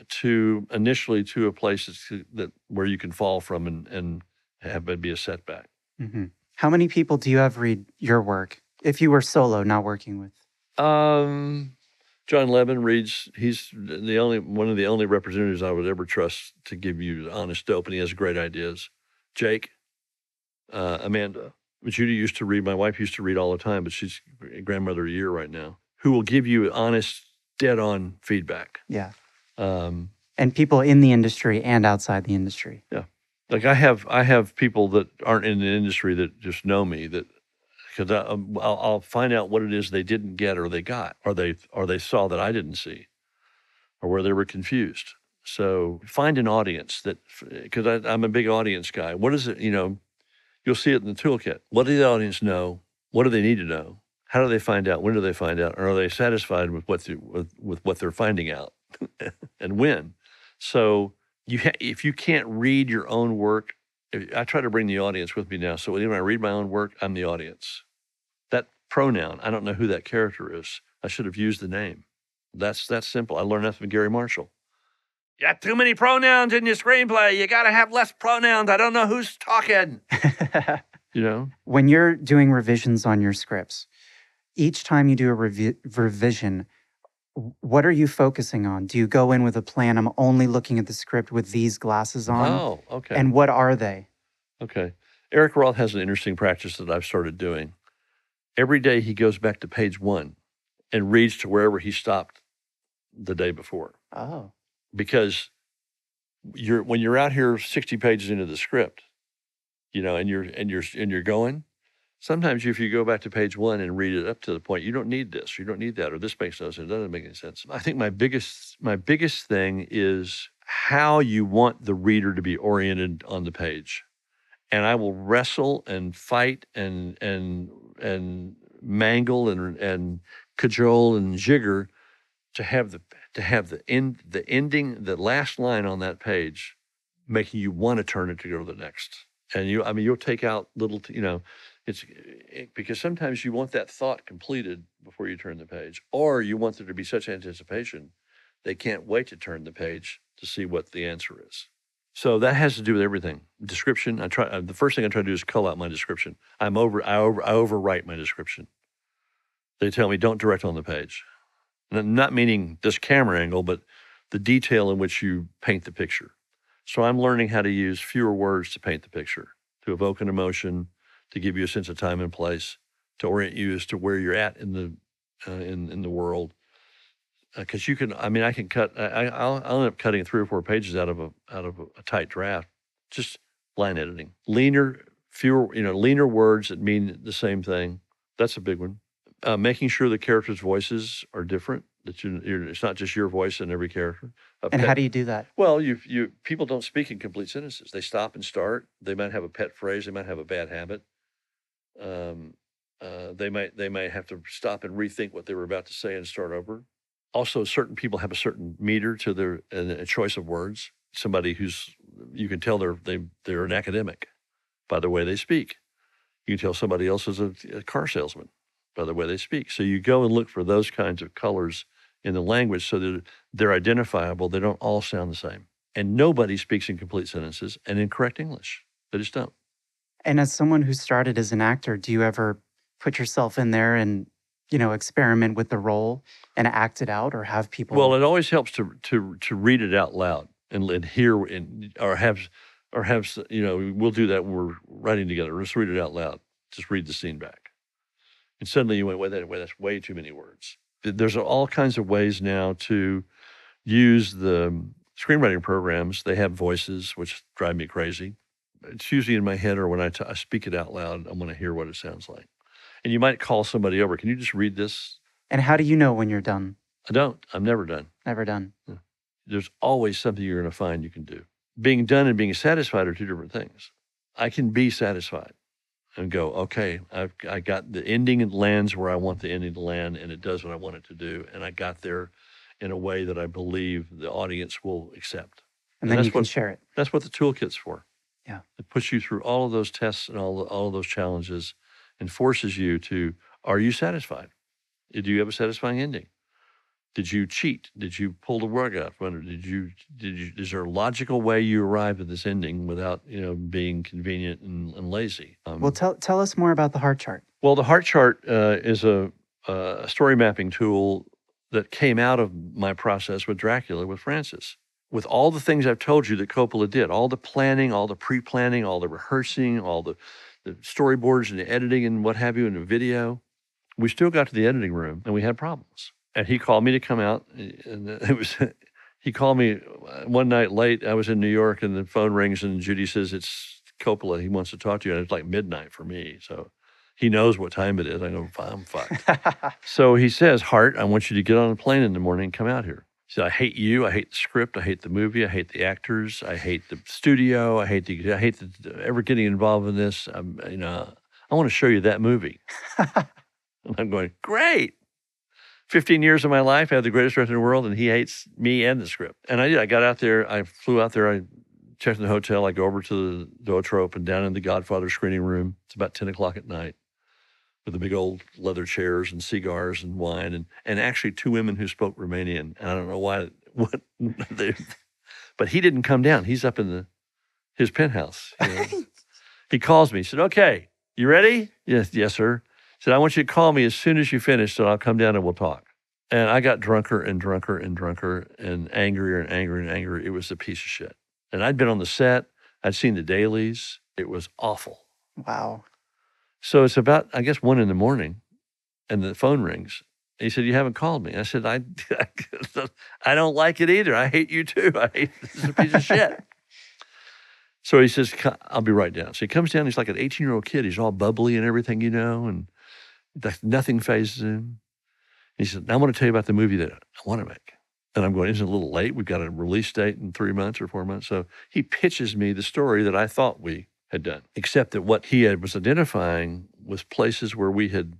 to initially to a place that where you can fall from and and have it be a setback. hmm How many people do you have read your work if you were solo, not working with? Um, John Levin reads. He's the only one of the only representatives I would ever trust to give you honest dope, and he has great ideas. Jake, uh, Amanda, Judy used to read. My wife used to read all the time, but she's a grandmother a year right now. Who will give you honest, dead-on feedback. Yeah. Um, And people in the industry and outside the industry. Like I have, I have people that aren't in the industry that just know me that because um, I'll, I'll find out what it is they didn't get or they got or they or they saw that I didn't see or where they were confused. So find an audience that because I'm a big audience guy. What is it? You know, you'll see it in the toolkit. What do the audience know? What do they need to know? How do they find out? When do they find out? Are they satisfied with what the, with, with what they're finding out, and when? So you ha- if you can't read your own work, if- I try to bring the audience with me now. So when I read my own work, I'm the audience. That pronoun, I don't know who that character is. I should have used the name. That's that's simple. I learned that from Garry Marshall. You got too many pronouns in your screenplay. You got to have less pronouns. I don't know who's talking. You know, when you're doing revisions on your scripts, each time you do a revi- revision, what are you focusing on? Do you go in with a plan? I'm only looking at the script with these glasses on. Oh, okay. And what are they? okay. Eric Roth has an interesting practice that I've started doing. Every day he goes back to page one and reads to wherever he stopped the day before. Oh, Because you're when you're out here 60 pages into the script, you know, and you're and you're and you're going. Sometimes if you go back to page one and read it up to the point, you don't need this, you don't need that, or this makes no sense. It doesn't make any sense. I think my biggest my biggest thing is how you want the reader to be oriented on the page. And I will wrestle and fight and and and mangle and and cajole and jigger to have the to have the end the ending the last line on that page making you want to turn it to go to the next and you i mean you'll take out little you know it's it, because sometimes you want that thought completed before you turn the page or you want there to be such anticipation they can't wait to turn the page to see what the answer is. So that has to do with everything. Description i try uh, the first thing i try to do is cull out my description. I'm over i over i overwrite my description. They tell me don't direct on the page. Not meaning this camera angle but the detail in which you paint the picture. So i'm learning how to use fewer words to paint the picture to evoke an emotion to give you a sense of time and place, to orient you as to where you're at in the uh, in in the world. Because uh, you can, I mean, I can cut. I, I'll, I'll end up cutting three or four pages out of a out of a tight draft, just line editing. Leaner, fewer, you know, leaner words that mean the same thing. That's a big one. Uh, making sure the characters' voices are different. That you, are it's not just your voice in every character. A and pet, how do you do that? Well, you you people don't speak in complete sentences. They stop and start. They might have a pet phrase. They might have a bad habit um, uh, they might they might have to stop and rethink what they were about to say and start over. Also, certain people have a certain meter to their and a choice of words. Somebody who's you can tell they're they they're an academic by the way they speak. You can tell somebody else is a, a car salesman by the way they speak. So you go and look for those kinds of colors in the language so that they're identifiable. They don't all sound the same. And nobody speaks in complete sentences and in correct English. They just don't. And as someone who started as an actor, do you ever put yourself in there and you know experiment with the role and act it out, or have people? Well, it always helps to to to read it out loud and, and hear and or have or have you know we'll do that when we're writing together. Just read it out loud. Just read the scene back, and suddenly you went, "Wait, that way that's way too many words." There's all kinds of ways now to use the screenwriting programs. They have voices, which drive me crazy it's usually in my head or when I, t- I speak it out loud, I want to hear what it sounds like. And you might call somebody over. Can you just read this? And how do you know when you're done? I don't. I'm never done. Never done. Yeah. There's always something you're going to find you can do. Being done and being satisfied are two different things. I can be satisfied and go, okay, I've I got the ending and lands where I want the ending to land, and it does what I want it to do, and I got there in a way that I believe the audience will accept. And, and then you can what, share it. That's what the toolkit's for. Yeah. It puts you through all of those tests and all, all of those challenges and forces you to are you satisfied? Did you have a satisfying ending? Did you cheat? Did you pull the rug out from under? Did you did you is there a logical way you arrived at this ending without you know being convenient and, and lazy? Um, well, tell tell us more about the Hart Chart. Well, the Hart Chart uh, is a, a story mapping tool that came out of my process with Dracula with Francis with all the things I've told you that Coppola did, all the planning, all the pre-planning, all the rehearsing, all the, the storyboards and the editing and what have you in the video, we still got to the editing room and we had problems. And he called me to come out, and it was. he called me uh, one night late. I was in New York, and the phone rings, and Judy says it's Coppola. He wants to talk to you, and it's like midnight for me. So he knows what time it is. I go, I'm fucked. so he says, Hart, I want you to get on a plane in the morning and come out here. So I hate you. I hate the script. I hate the movie. I hate the actors. I hate the studio. I hate the. I hate the, ever getting involved in this. I'm, you know, I want to show you that movie. and I'm going great. 15 years of my life, I have the greatest director in the world, and he hates me and the script. And I did. I got out there. I flew out there. I checked in the hotel. I go over to the Zoetrope and down in the Godfather screening room. It's about 10 o'clock at night with the big old leather chairs and cigars and wine and, and actually two women who spoke Romanian. And I don't know why, what they, but he didn't come down. He's up in the, his penthouse. You know? he calls me. He said, okay, you ready? Yes, yes, sir. He said, I want you to call me as soon as you finish so I'll come down and we'll talk. And I got drunker and drunker and drunker and angrier and angrier and angrier. It was a piece of shit. And I'd been on the set. I'd seen the dailies. It was awful. Wow. So it's about, I guess, one in the morning, and the phone rings. He said, "You haven't called me." I said, "I, I don't like it either. I hate you too. I hate this is a piece of shit." So he says, I'll be right down. So he comes down. He's like an 18 year old kid. He's all bubbly and everything, you know, and nothing phases him. He said, "Now I want to tell you about the movie that I want to make. And I'm going, isn't it a little late? We've got a release date in three months or four months. So he pitches me the story that I thought we had done, except that what he had was identifying was places where we had,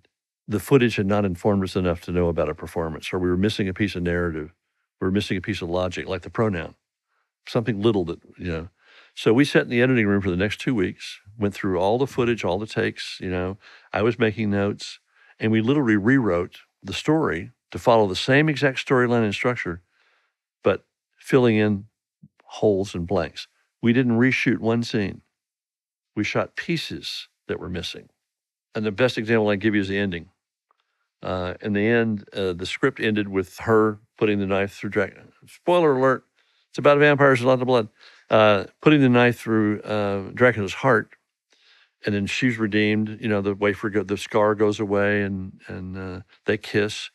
the footage had not informed us enough to know about a performance, or we were missing a piece of narrative, we were missing a piece of logic, like the pronoun, something little that, you know. So we sat in the editing room for the next two weeks, went through all the footage, all the takes, you know. I was making notes, and we literally rewrote the story to follow the same exact storyline and structure, but filling in holes and blanks. We didn't reshoot one scene. We shot pieces that were missing. And the best example I can give you is the ending. Uh, in the end, uh, the script ended with her putting the knife through Dracula. Spoiler alert: it's about vampires and a lot of blood. Uh, putting the knife through uh, Dracula's heart, and then she's redeemed. You know, the wafer, go, the scar goes away, and and uh, they kiss,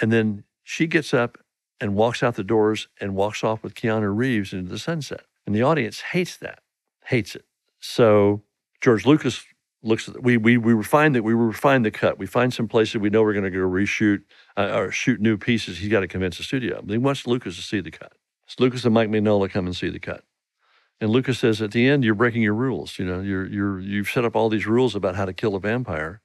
and then she gets up and walks out the doors and walks off with Keanu Reeves into the sunset. And the audience hates that, hates it. So George Lucas looks at we we we refine that we refine the cut. We find some places we know we're going to go reshoot uh, or shoot new pieces. He's got to convince the studio. But he wants Lucas to see the cut. So Lucas and Mike Mignola come and see the cut. And Lucas says at the end, you're breaking your rules. You know, you're you're you've set up all these rules about how to kill a vampire,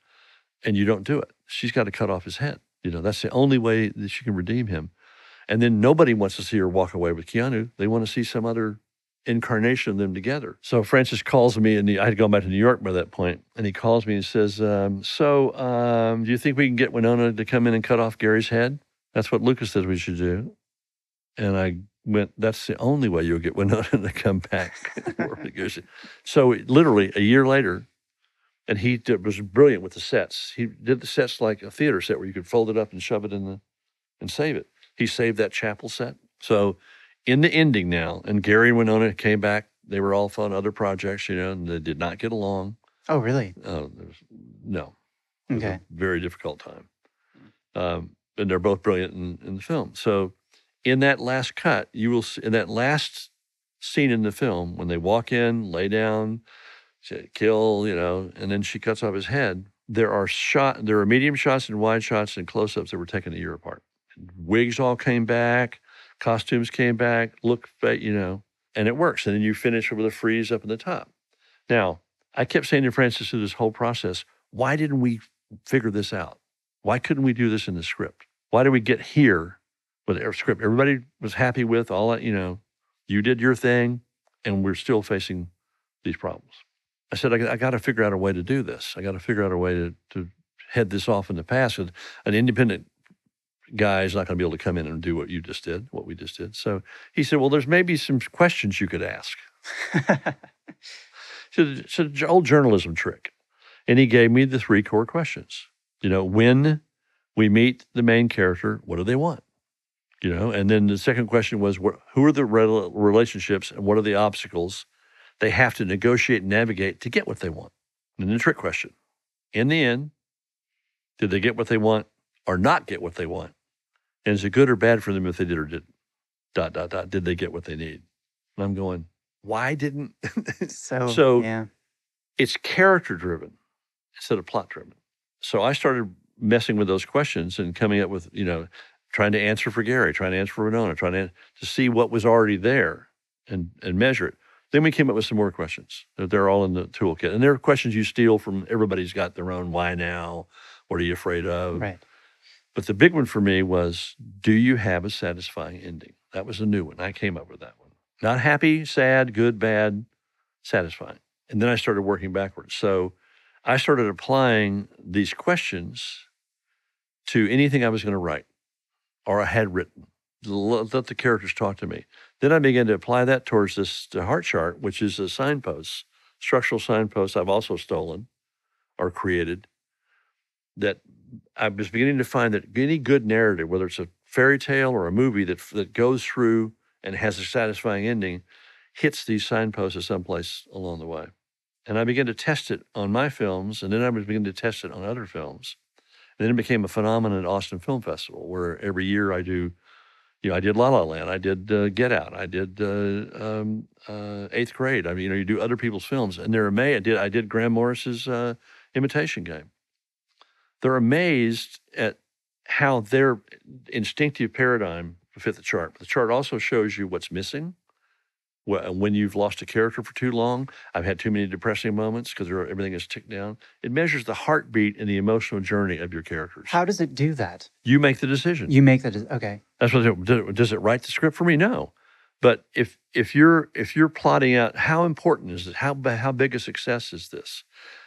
and you don't do it. She's got to cut off his head. You know, that's the only way that she can redeem him. And then nobody wants to see her walk away with Keanu. They want to see some other incarnation of them together. So Francis calls me, and I had gone back to New York by that point, and he calls me and says, um, "So, um, do you think we can get Winona to come in and cut off Gary's head? That's what Lucas says we should do." And I went, "That's the only way you'll get Winona to come back." so literally a year later, and he did, was brilliant with the sets. He did the sets like a theater set where you could fold it up and shove it in the and save it. He saved that chapel set. So in the ending now, and Gary and Winona came back. They were all on other projects, you know, and they did not get along. Oh, really? Uh, no. It was a Okay. very difficult time. Um, and they're both brilliant in, in the film. So in that last cut, you will see, in that last scene in the film, when they walk in, lay down, say, kill, you know, and then she cuts off his head, there are shot there are medium shots and wide shots and close-ups that were taken a year apart. Wigs all came back, costumes came back, look, you know, and it works. And then you finish with a freeze up in the top. Now, I kept saying to Francis through this whole process, why didn't we figure this out? Why couldn't we do this in the script? Why did we get here with our script? Everybody was happy with all that, you know, you did your thing, and we're still facing these problems. I said, I, got to figure out a way to do this. I got to figure out a way to, to head this off in the past. And An independent guy is not going to be able to come in and do what you just did, what we just did. So he said, Well, there's maybe some questions you could ask. So it's an old journalism trick. And he gave me the three core questions. You know, when we meet the main character, what do they want? You know, and then the second question was, wh- who are the relationships and what are the obstacles they have to negotiate and navigate to get what they want? And then the trick question in the end, did they get what they want or not get what they want? And is it good or bad for them if they did or didn't? Dot, dot, dot. Did they get what they need? And I'm going, why didn't So, So- yeah. it's character driven instead of plot driven. So I started messing with those questions and coming up with, you know, trying to answer for Gary, trying to answer for Winona, trying to, to see what was already there and, and measure it. Then we came up with some more questions. They're- They're all in the toolkit. And they're questions you steal from everybody's got their own why now? What are you afraid of? Right. But the big one for me was do you have a satisfying ending? That was a new one. I came up with that one. Not happy, sad, good, bad, satisfying. And then I started working backwards. So I started applying these questions to anything I was going to write or I had written. Let the characters talk to me. Then I began to apply that towards this Hart Chart, which is a signpost, structural signpost I've also stolen or created that I was beginning to find that any good narrative, whether it's a fairy tale or a movie that that goes through and has a satisfying ending, hits these signposts at some place along the way. And I began to test it on my films, and then I was beginning to test it on other films. And then it became a phenomenon at Austin Film Festival, where every year I do, You know, I did La La Land. I did uh, Get Out. I did uh, um, uh, Eighth Grade. I mean, you know, you do other people's films, and there are amazed. I did I did Graham Morris's uh, Imitation Game. They're amazed at how their instinctive paradigm fit the chart. But the chart also shows you what's missing. wh- When you've lost a character for too long, I've had too many depressing moments because everything is ticked down. It measures the heartbeat and the emotional journey of your characters. How does it do that? you make the decision. You make that. Okay. That's what it, does it- does it write the script for me? No. But if if you're if you're plotting out how important is it, how how big a success is this,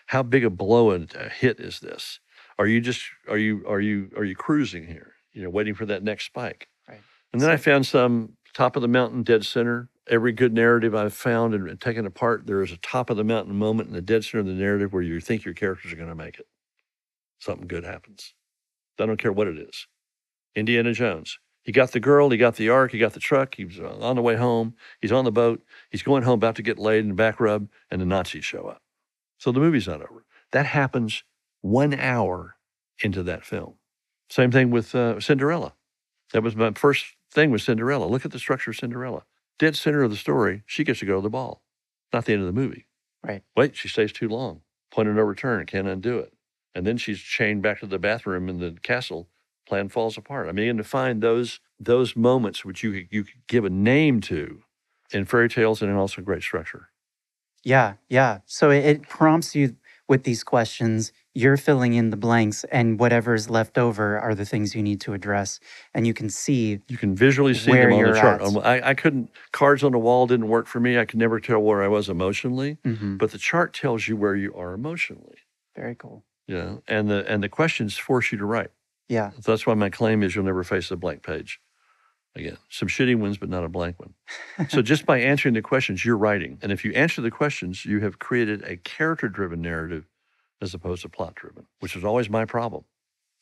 how big a blow and a hit is this? Are you just are you are you are you cruising here? You know, waiting for that next spike. Right. And then I found some top of the mountain, dead center. Every good narrative I've found and, and taken apart, there is a top of the mountain moment in the dead center of the narrative where you think your characters are going to make it. Something good happens. I don't care what it is. Indiana Jones. He got the girl, he got the ark, he got the truck, he was on the way home, he's on the boat, he's going home about to get laid in the back rub, and the Nazis show up. So the movie's not over. That happens one hour into that film. Same thing with uh, Cinderella. That was my first thing with Cinderella. Look at the structure of Cinderella. Dead center of the story, she gets to go to the ball. Not the end of the movie. Right. Wait, she stays too long. Point of no return, can't undo it. And then she's chained back to the bathroom in the castle. Plan falls apart. I mean, to find those those moments which you could, you could give a name to in fairy tales and in also great structure. Yeah. Yeah. So it, it prompts you with these questions. You're filling in the blanks, and whatever is left over are the things you need to address. And you can see. You can visually see them on the chart. Um, I, I couldn't cards on the wall didn't work for me. I could never tell where I was emotionally. Mhm. But the chart tells you where you are emotionally. Very cool. yeah and the and the questions force you to write. Yeah. So that's why my claim is you'll never face a blank page. Again, some shitty ones, but not a blank one. so just by answering the questions, you're writing. And if you answer the questions, you have created a character driven narrative as opposed to plot driven, which is always my problem.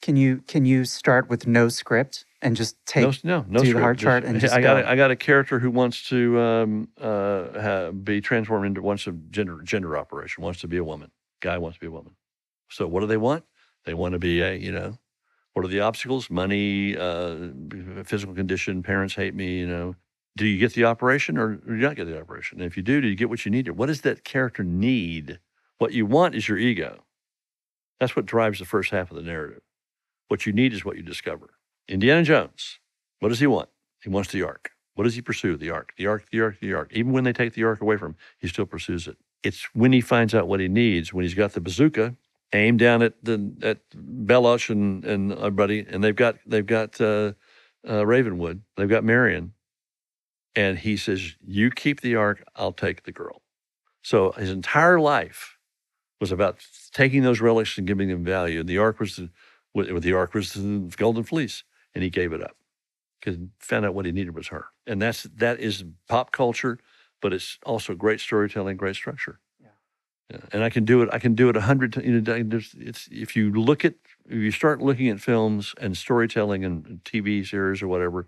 Can you can you start with no script and just take? no, no, no. do the script, Hart Chart and just I got go. a, I got a character who wants to um, uh, be transformed into wants a gender gender operation, wants to be a woman. Guy wants to be a woman. So what do they want? They want to be a you know. What are the obstacles? Money, uh, physical condition. Parents hate me. You know. Do you get the operation or do you not get the operation? And if you do, do you get what you need? What does that character need? What you want is your ego. That's what drives the first half of the narrative. What you need is what you discover. Indiana Jones, what does he want? He wants the ark. What does he pursue? The ark, the ark, the ark, the ark. Even when they take the ark away from him, he still pursues it. It's when he finds out what he needs, when he's got the bazooka aimed down at the at Belloq and and everybody, and they've got they've got uh, uh, Ravenwood, they've got Marion, and he says, "You keep the ark, I'll take the girl." So his entire life was about taking those relics and giving them value. And the ark was the the ark was the golden fleece, and he gave it up because he found out what he needed was her. And that's that is pop culture, but it's also great storytelling, great structure. Yeah. Yeah. And I can do it. I can do it a hundred. You know, it's if you look at if you start looking at films and storytelling and TV series or whatever,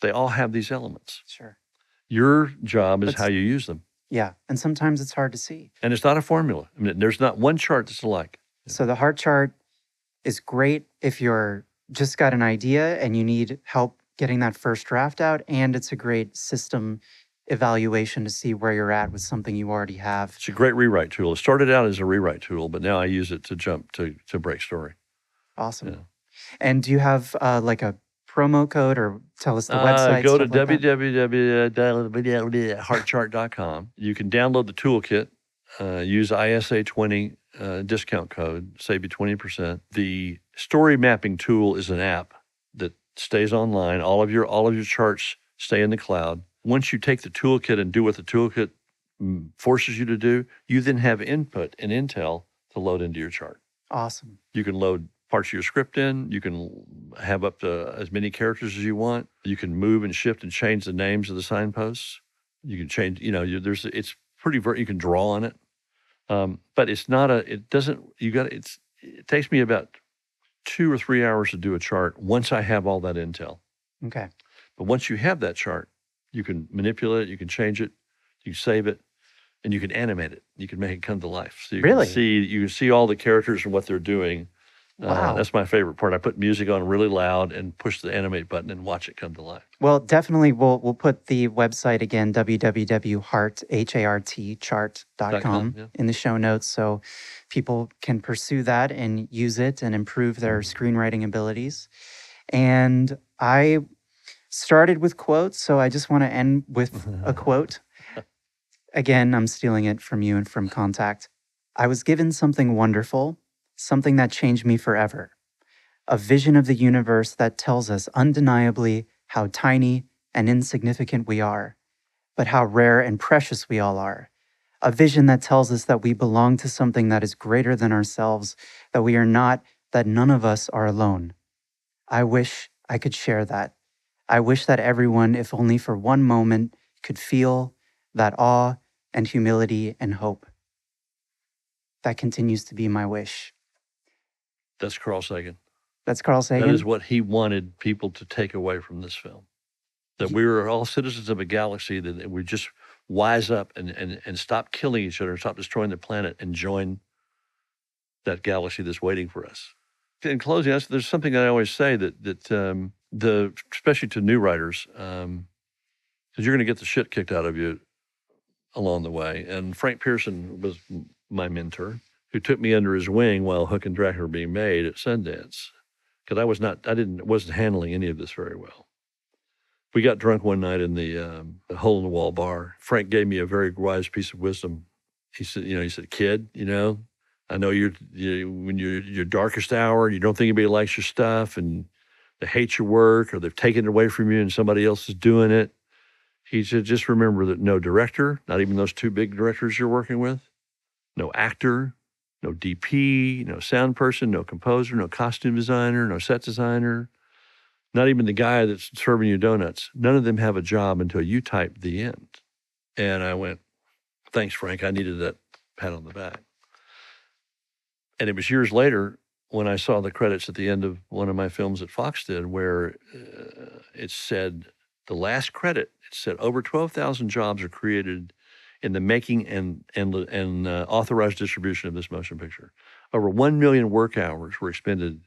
they all have these elements. Sure. Your job is But how you use them, Yeah. And sometimes it's hard to see. and it's not a formula. I mean, there's not one chart that's alike. So the Hart Chart is great if you're just got an idea and you need help getting that first draft out, and it's a great system evaluation to see where you're at with something you already have. It's a great rewrite tool. It started out as a rewrite tool, but now I use it to jump to to break story. Awesome. Yeah. And do you have uh, like a promo code or tell us the Uh, website? go to like www.hartchart.com. You can download the toolkit. Uh, use ISA 20 uh, discount code, save you 20%. The story mapping tool is an app that stays online. All of your all of your charts stay in the cloud. Once you take the toolkit and do what the toolkit mm, forces you to do, you then have input and intel to load into your chart. Awesome. You can load parts of your script in. You can have up to as many characters as you want. You can move and shift and change the names of the signposts. You can change, you know, you, there's it's pretty. Ver- you can draw on it, um, but it's not a. It doesn't. You got it's. It takes me about two or three hours to do a chart once I have all that intel. Okay. But once you have that chart, you can manipulate it. You can change it. You can save it. And you can animate it. You can make it come to life. So you Really? can see you can see all the characters and what they're doing Uh, that's my favorite part. I put music on really loud and push the animate button and watch it come to life. Well, definitely we'll we'll put the website again, www.hart, H-A-R-T, chart.com Dot com, yeah. in the show notes so people can pursue that and use it and improve their Mm-hmm. screenwriting abilities. And I started with quotes, so I just want to end with a quote. Again, I'm stealing it from you and from Contact. I was given something wonderful, something that changed me forever. A vision of the universe that tells us undeniably how tiny and insignificant we are, but how rare and precious we all are. A vision that tells us that we belong to something that is greater than ourselves, that we are not, that none of us are alone. I wish I could share that. I wish that everyone, if only for one moment, could feel that awe and humility and hope. That continues to be my wish. That's Carl Sagan. That's Carl Sagan. That is what he wanted people to take away from this film. That we were all citizens of a galaxy, that we just wise up and, and, and stop killing each other, stop destroying the planet, and join that galaxy that's waiting for us. In closing, there's something I always say that that um, the especially to new writers, because you're going to get the shit kicked out of you along the way. And Frank Pierson was my mentor, who took me under his wing while Hook and Dracula were being made at Sundance because I was not, I didn't, wasn't handling any of this very well. We got drunk one night in the, um, the hole in the wall bar. Frank gave me a very wise piece of wisdom. He said, you know, he said, kid, you know, I know you're, you, when you're your darkest hour you don't think anybody likes your stuff and they hate your work or they've taken it away from you and somebody else is doing it. He said, just remember that no director, not even those two big directors you're working with, no actor, no DP, no sound person, no composer, no costume designer, no set designer, not even the guy that's serving you donuts. None of them have a job until you type the end. And I went, thanks, Frank. I needed that pat on the back. And it was years later when I saw the credits at the end of one of my films that Fox did, where uh, it said the last credit. It said over twelve thousand jobs are created in the making and and and uh, authorized distribution of this motion picture. Over one million work hours were expended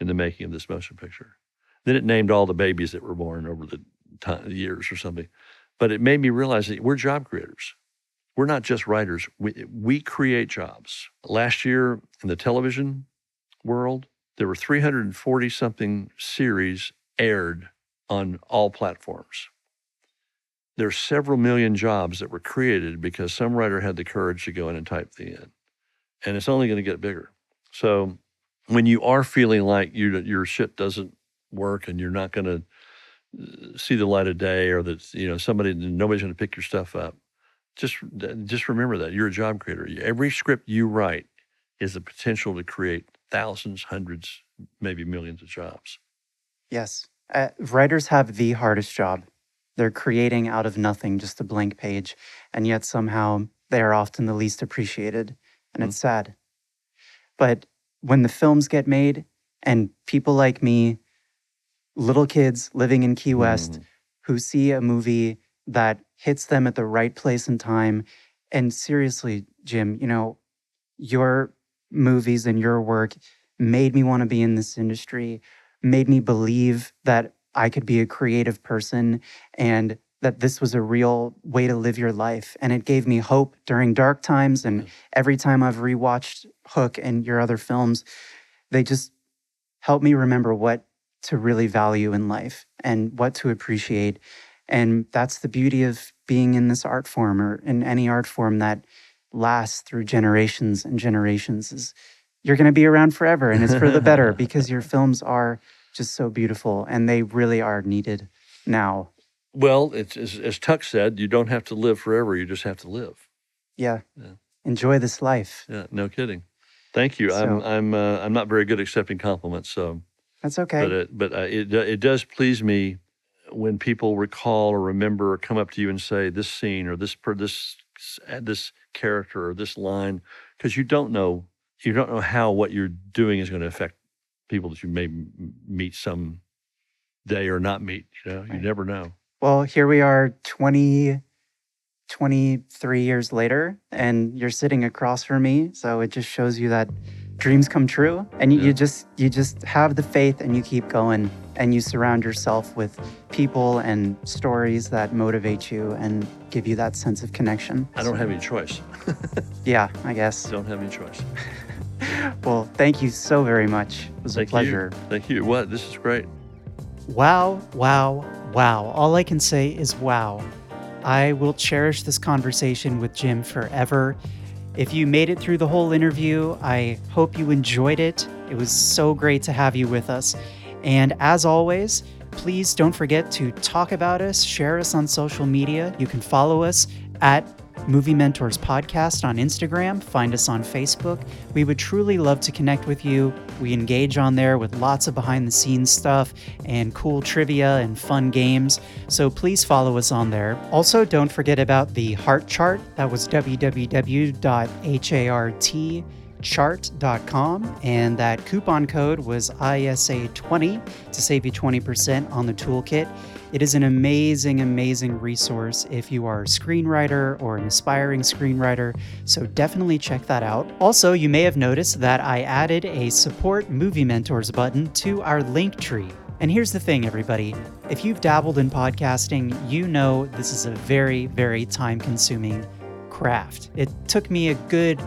in the making of this motion picture. Then it named all the babies that were born over the ti years or something. But it made me realize that we're job creators. We're not just writers. We, we create jobs. Last year in the television world, there were 340 something series aired on all platforms. There's several million jobs that were created because some writer had the courage to go in and type the end. And it's only going to get bigger. So when you are feeling like you, your shit doesn't work and you're not going to see the light of day or that you know somebody nobody's going to pick your stuff up just just remember that you're a job creator every script you write is the potential to create thousands hundreds maybe millions of jobs Yes. Uh, writers have the hardest job. They're creating out of nothing, just a blank page. And yet somehow they are often the least appreciated. And Mm. it's sad. But when the films get made and people like me, little kids living in Key West, Mhm. who see a movie that hits them at the right place and time, and seriously, Jim, you know, your movies and your work made me want to be in this industry, made me believe that I could be a creative person and that this was a real way to live your life. And it gave me hope during dark times. And mm-hmm. every time I've rewatched Hook and your other films, they just help me remember what to really value in life and what to appreciate. And that's the beauty of being in this art form or in any art form that lasts through generations and generations is you're going to be around forever and it's for the better because your films are just so beautiful and they really are needed now. well it's as, as tuck said you don't have to live forever you just have to live Yeah. Yeah. Enjoy this life. yeah no kidding thank you i'm i'm uh, i'm not very good at accepting compliments so That's okay. but it but uh, it it does please me when people recall or remember or come up to you and say this scene or this per this this character or this line because you don't know you don't know how what you're doing is going to affect people that you may m- meet some day or not meet you know you never know Well, here we are 20, 23 years later, and you're sitting across from me. So it just shows you that dreams come true and you, Yeah. you just you just have the faith and you keep going and you surround yourself with people and stories that motivate you and give you that sense of connection. I don't have any choice. Yeah, I guess. Don't have any choice. Well, thank you so very much. It was Thank a pleasure. you. Thank you. What? This is great. Wow, wow, wow. All I can say is wow. I will cherish this conversation with Jim forever. If you made it through the whole interview, I hope you enjoyed it. It was so great to have you with us. And as always, please don't forget to talk about us, share us on social media. You can follow us at Movie Mentors Podcast on Instagram, find us on Facebook. We would truly love to connect with you. We engage on there with lots of behind the scenes stuff and cool trivia and fun games. So please follow us on there. Also, don't forget about the Hart Chart. That was www.hartchart.com. And that coupon code was ISA20 to save you 20% on the toolkit. It is an amazing, amazing resource if you are a screenwriter or an aspiring screenwriter, so definitely check that out. Also, you may have noticed that I added a support movie mentors button to our link tree. And here's the thing, everybody if you've dabbled in podcasting, you know this is a very, very time consuming craft. It took me a good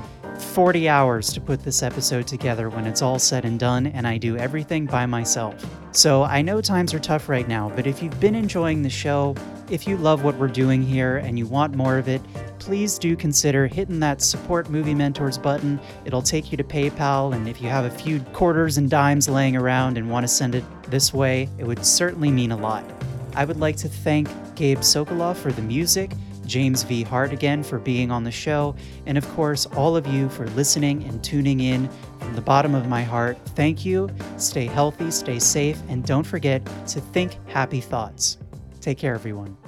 40 hours to put this episode together when it's all said and done, and I do everything by myself. So I know times are tough right now, but if you've been enjoying the show, if you love what we're doing here and you want more of it, please do consider hitting that support movie mentors button. It'll take you to PayPal, and if you have a few quarters and dimes laying around and want to send it this way, it would certainly mean a lot. I would like to thank Gabe Sokolov for the music, James V. Hart again for being on the show, and of course, all of you for listening and tuning in. From the bottom of my heart, thank you. Stay healthy, stay safe, and don't forget to think happy thoughts. Take care, everyone.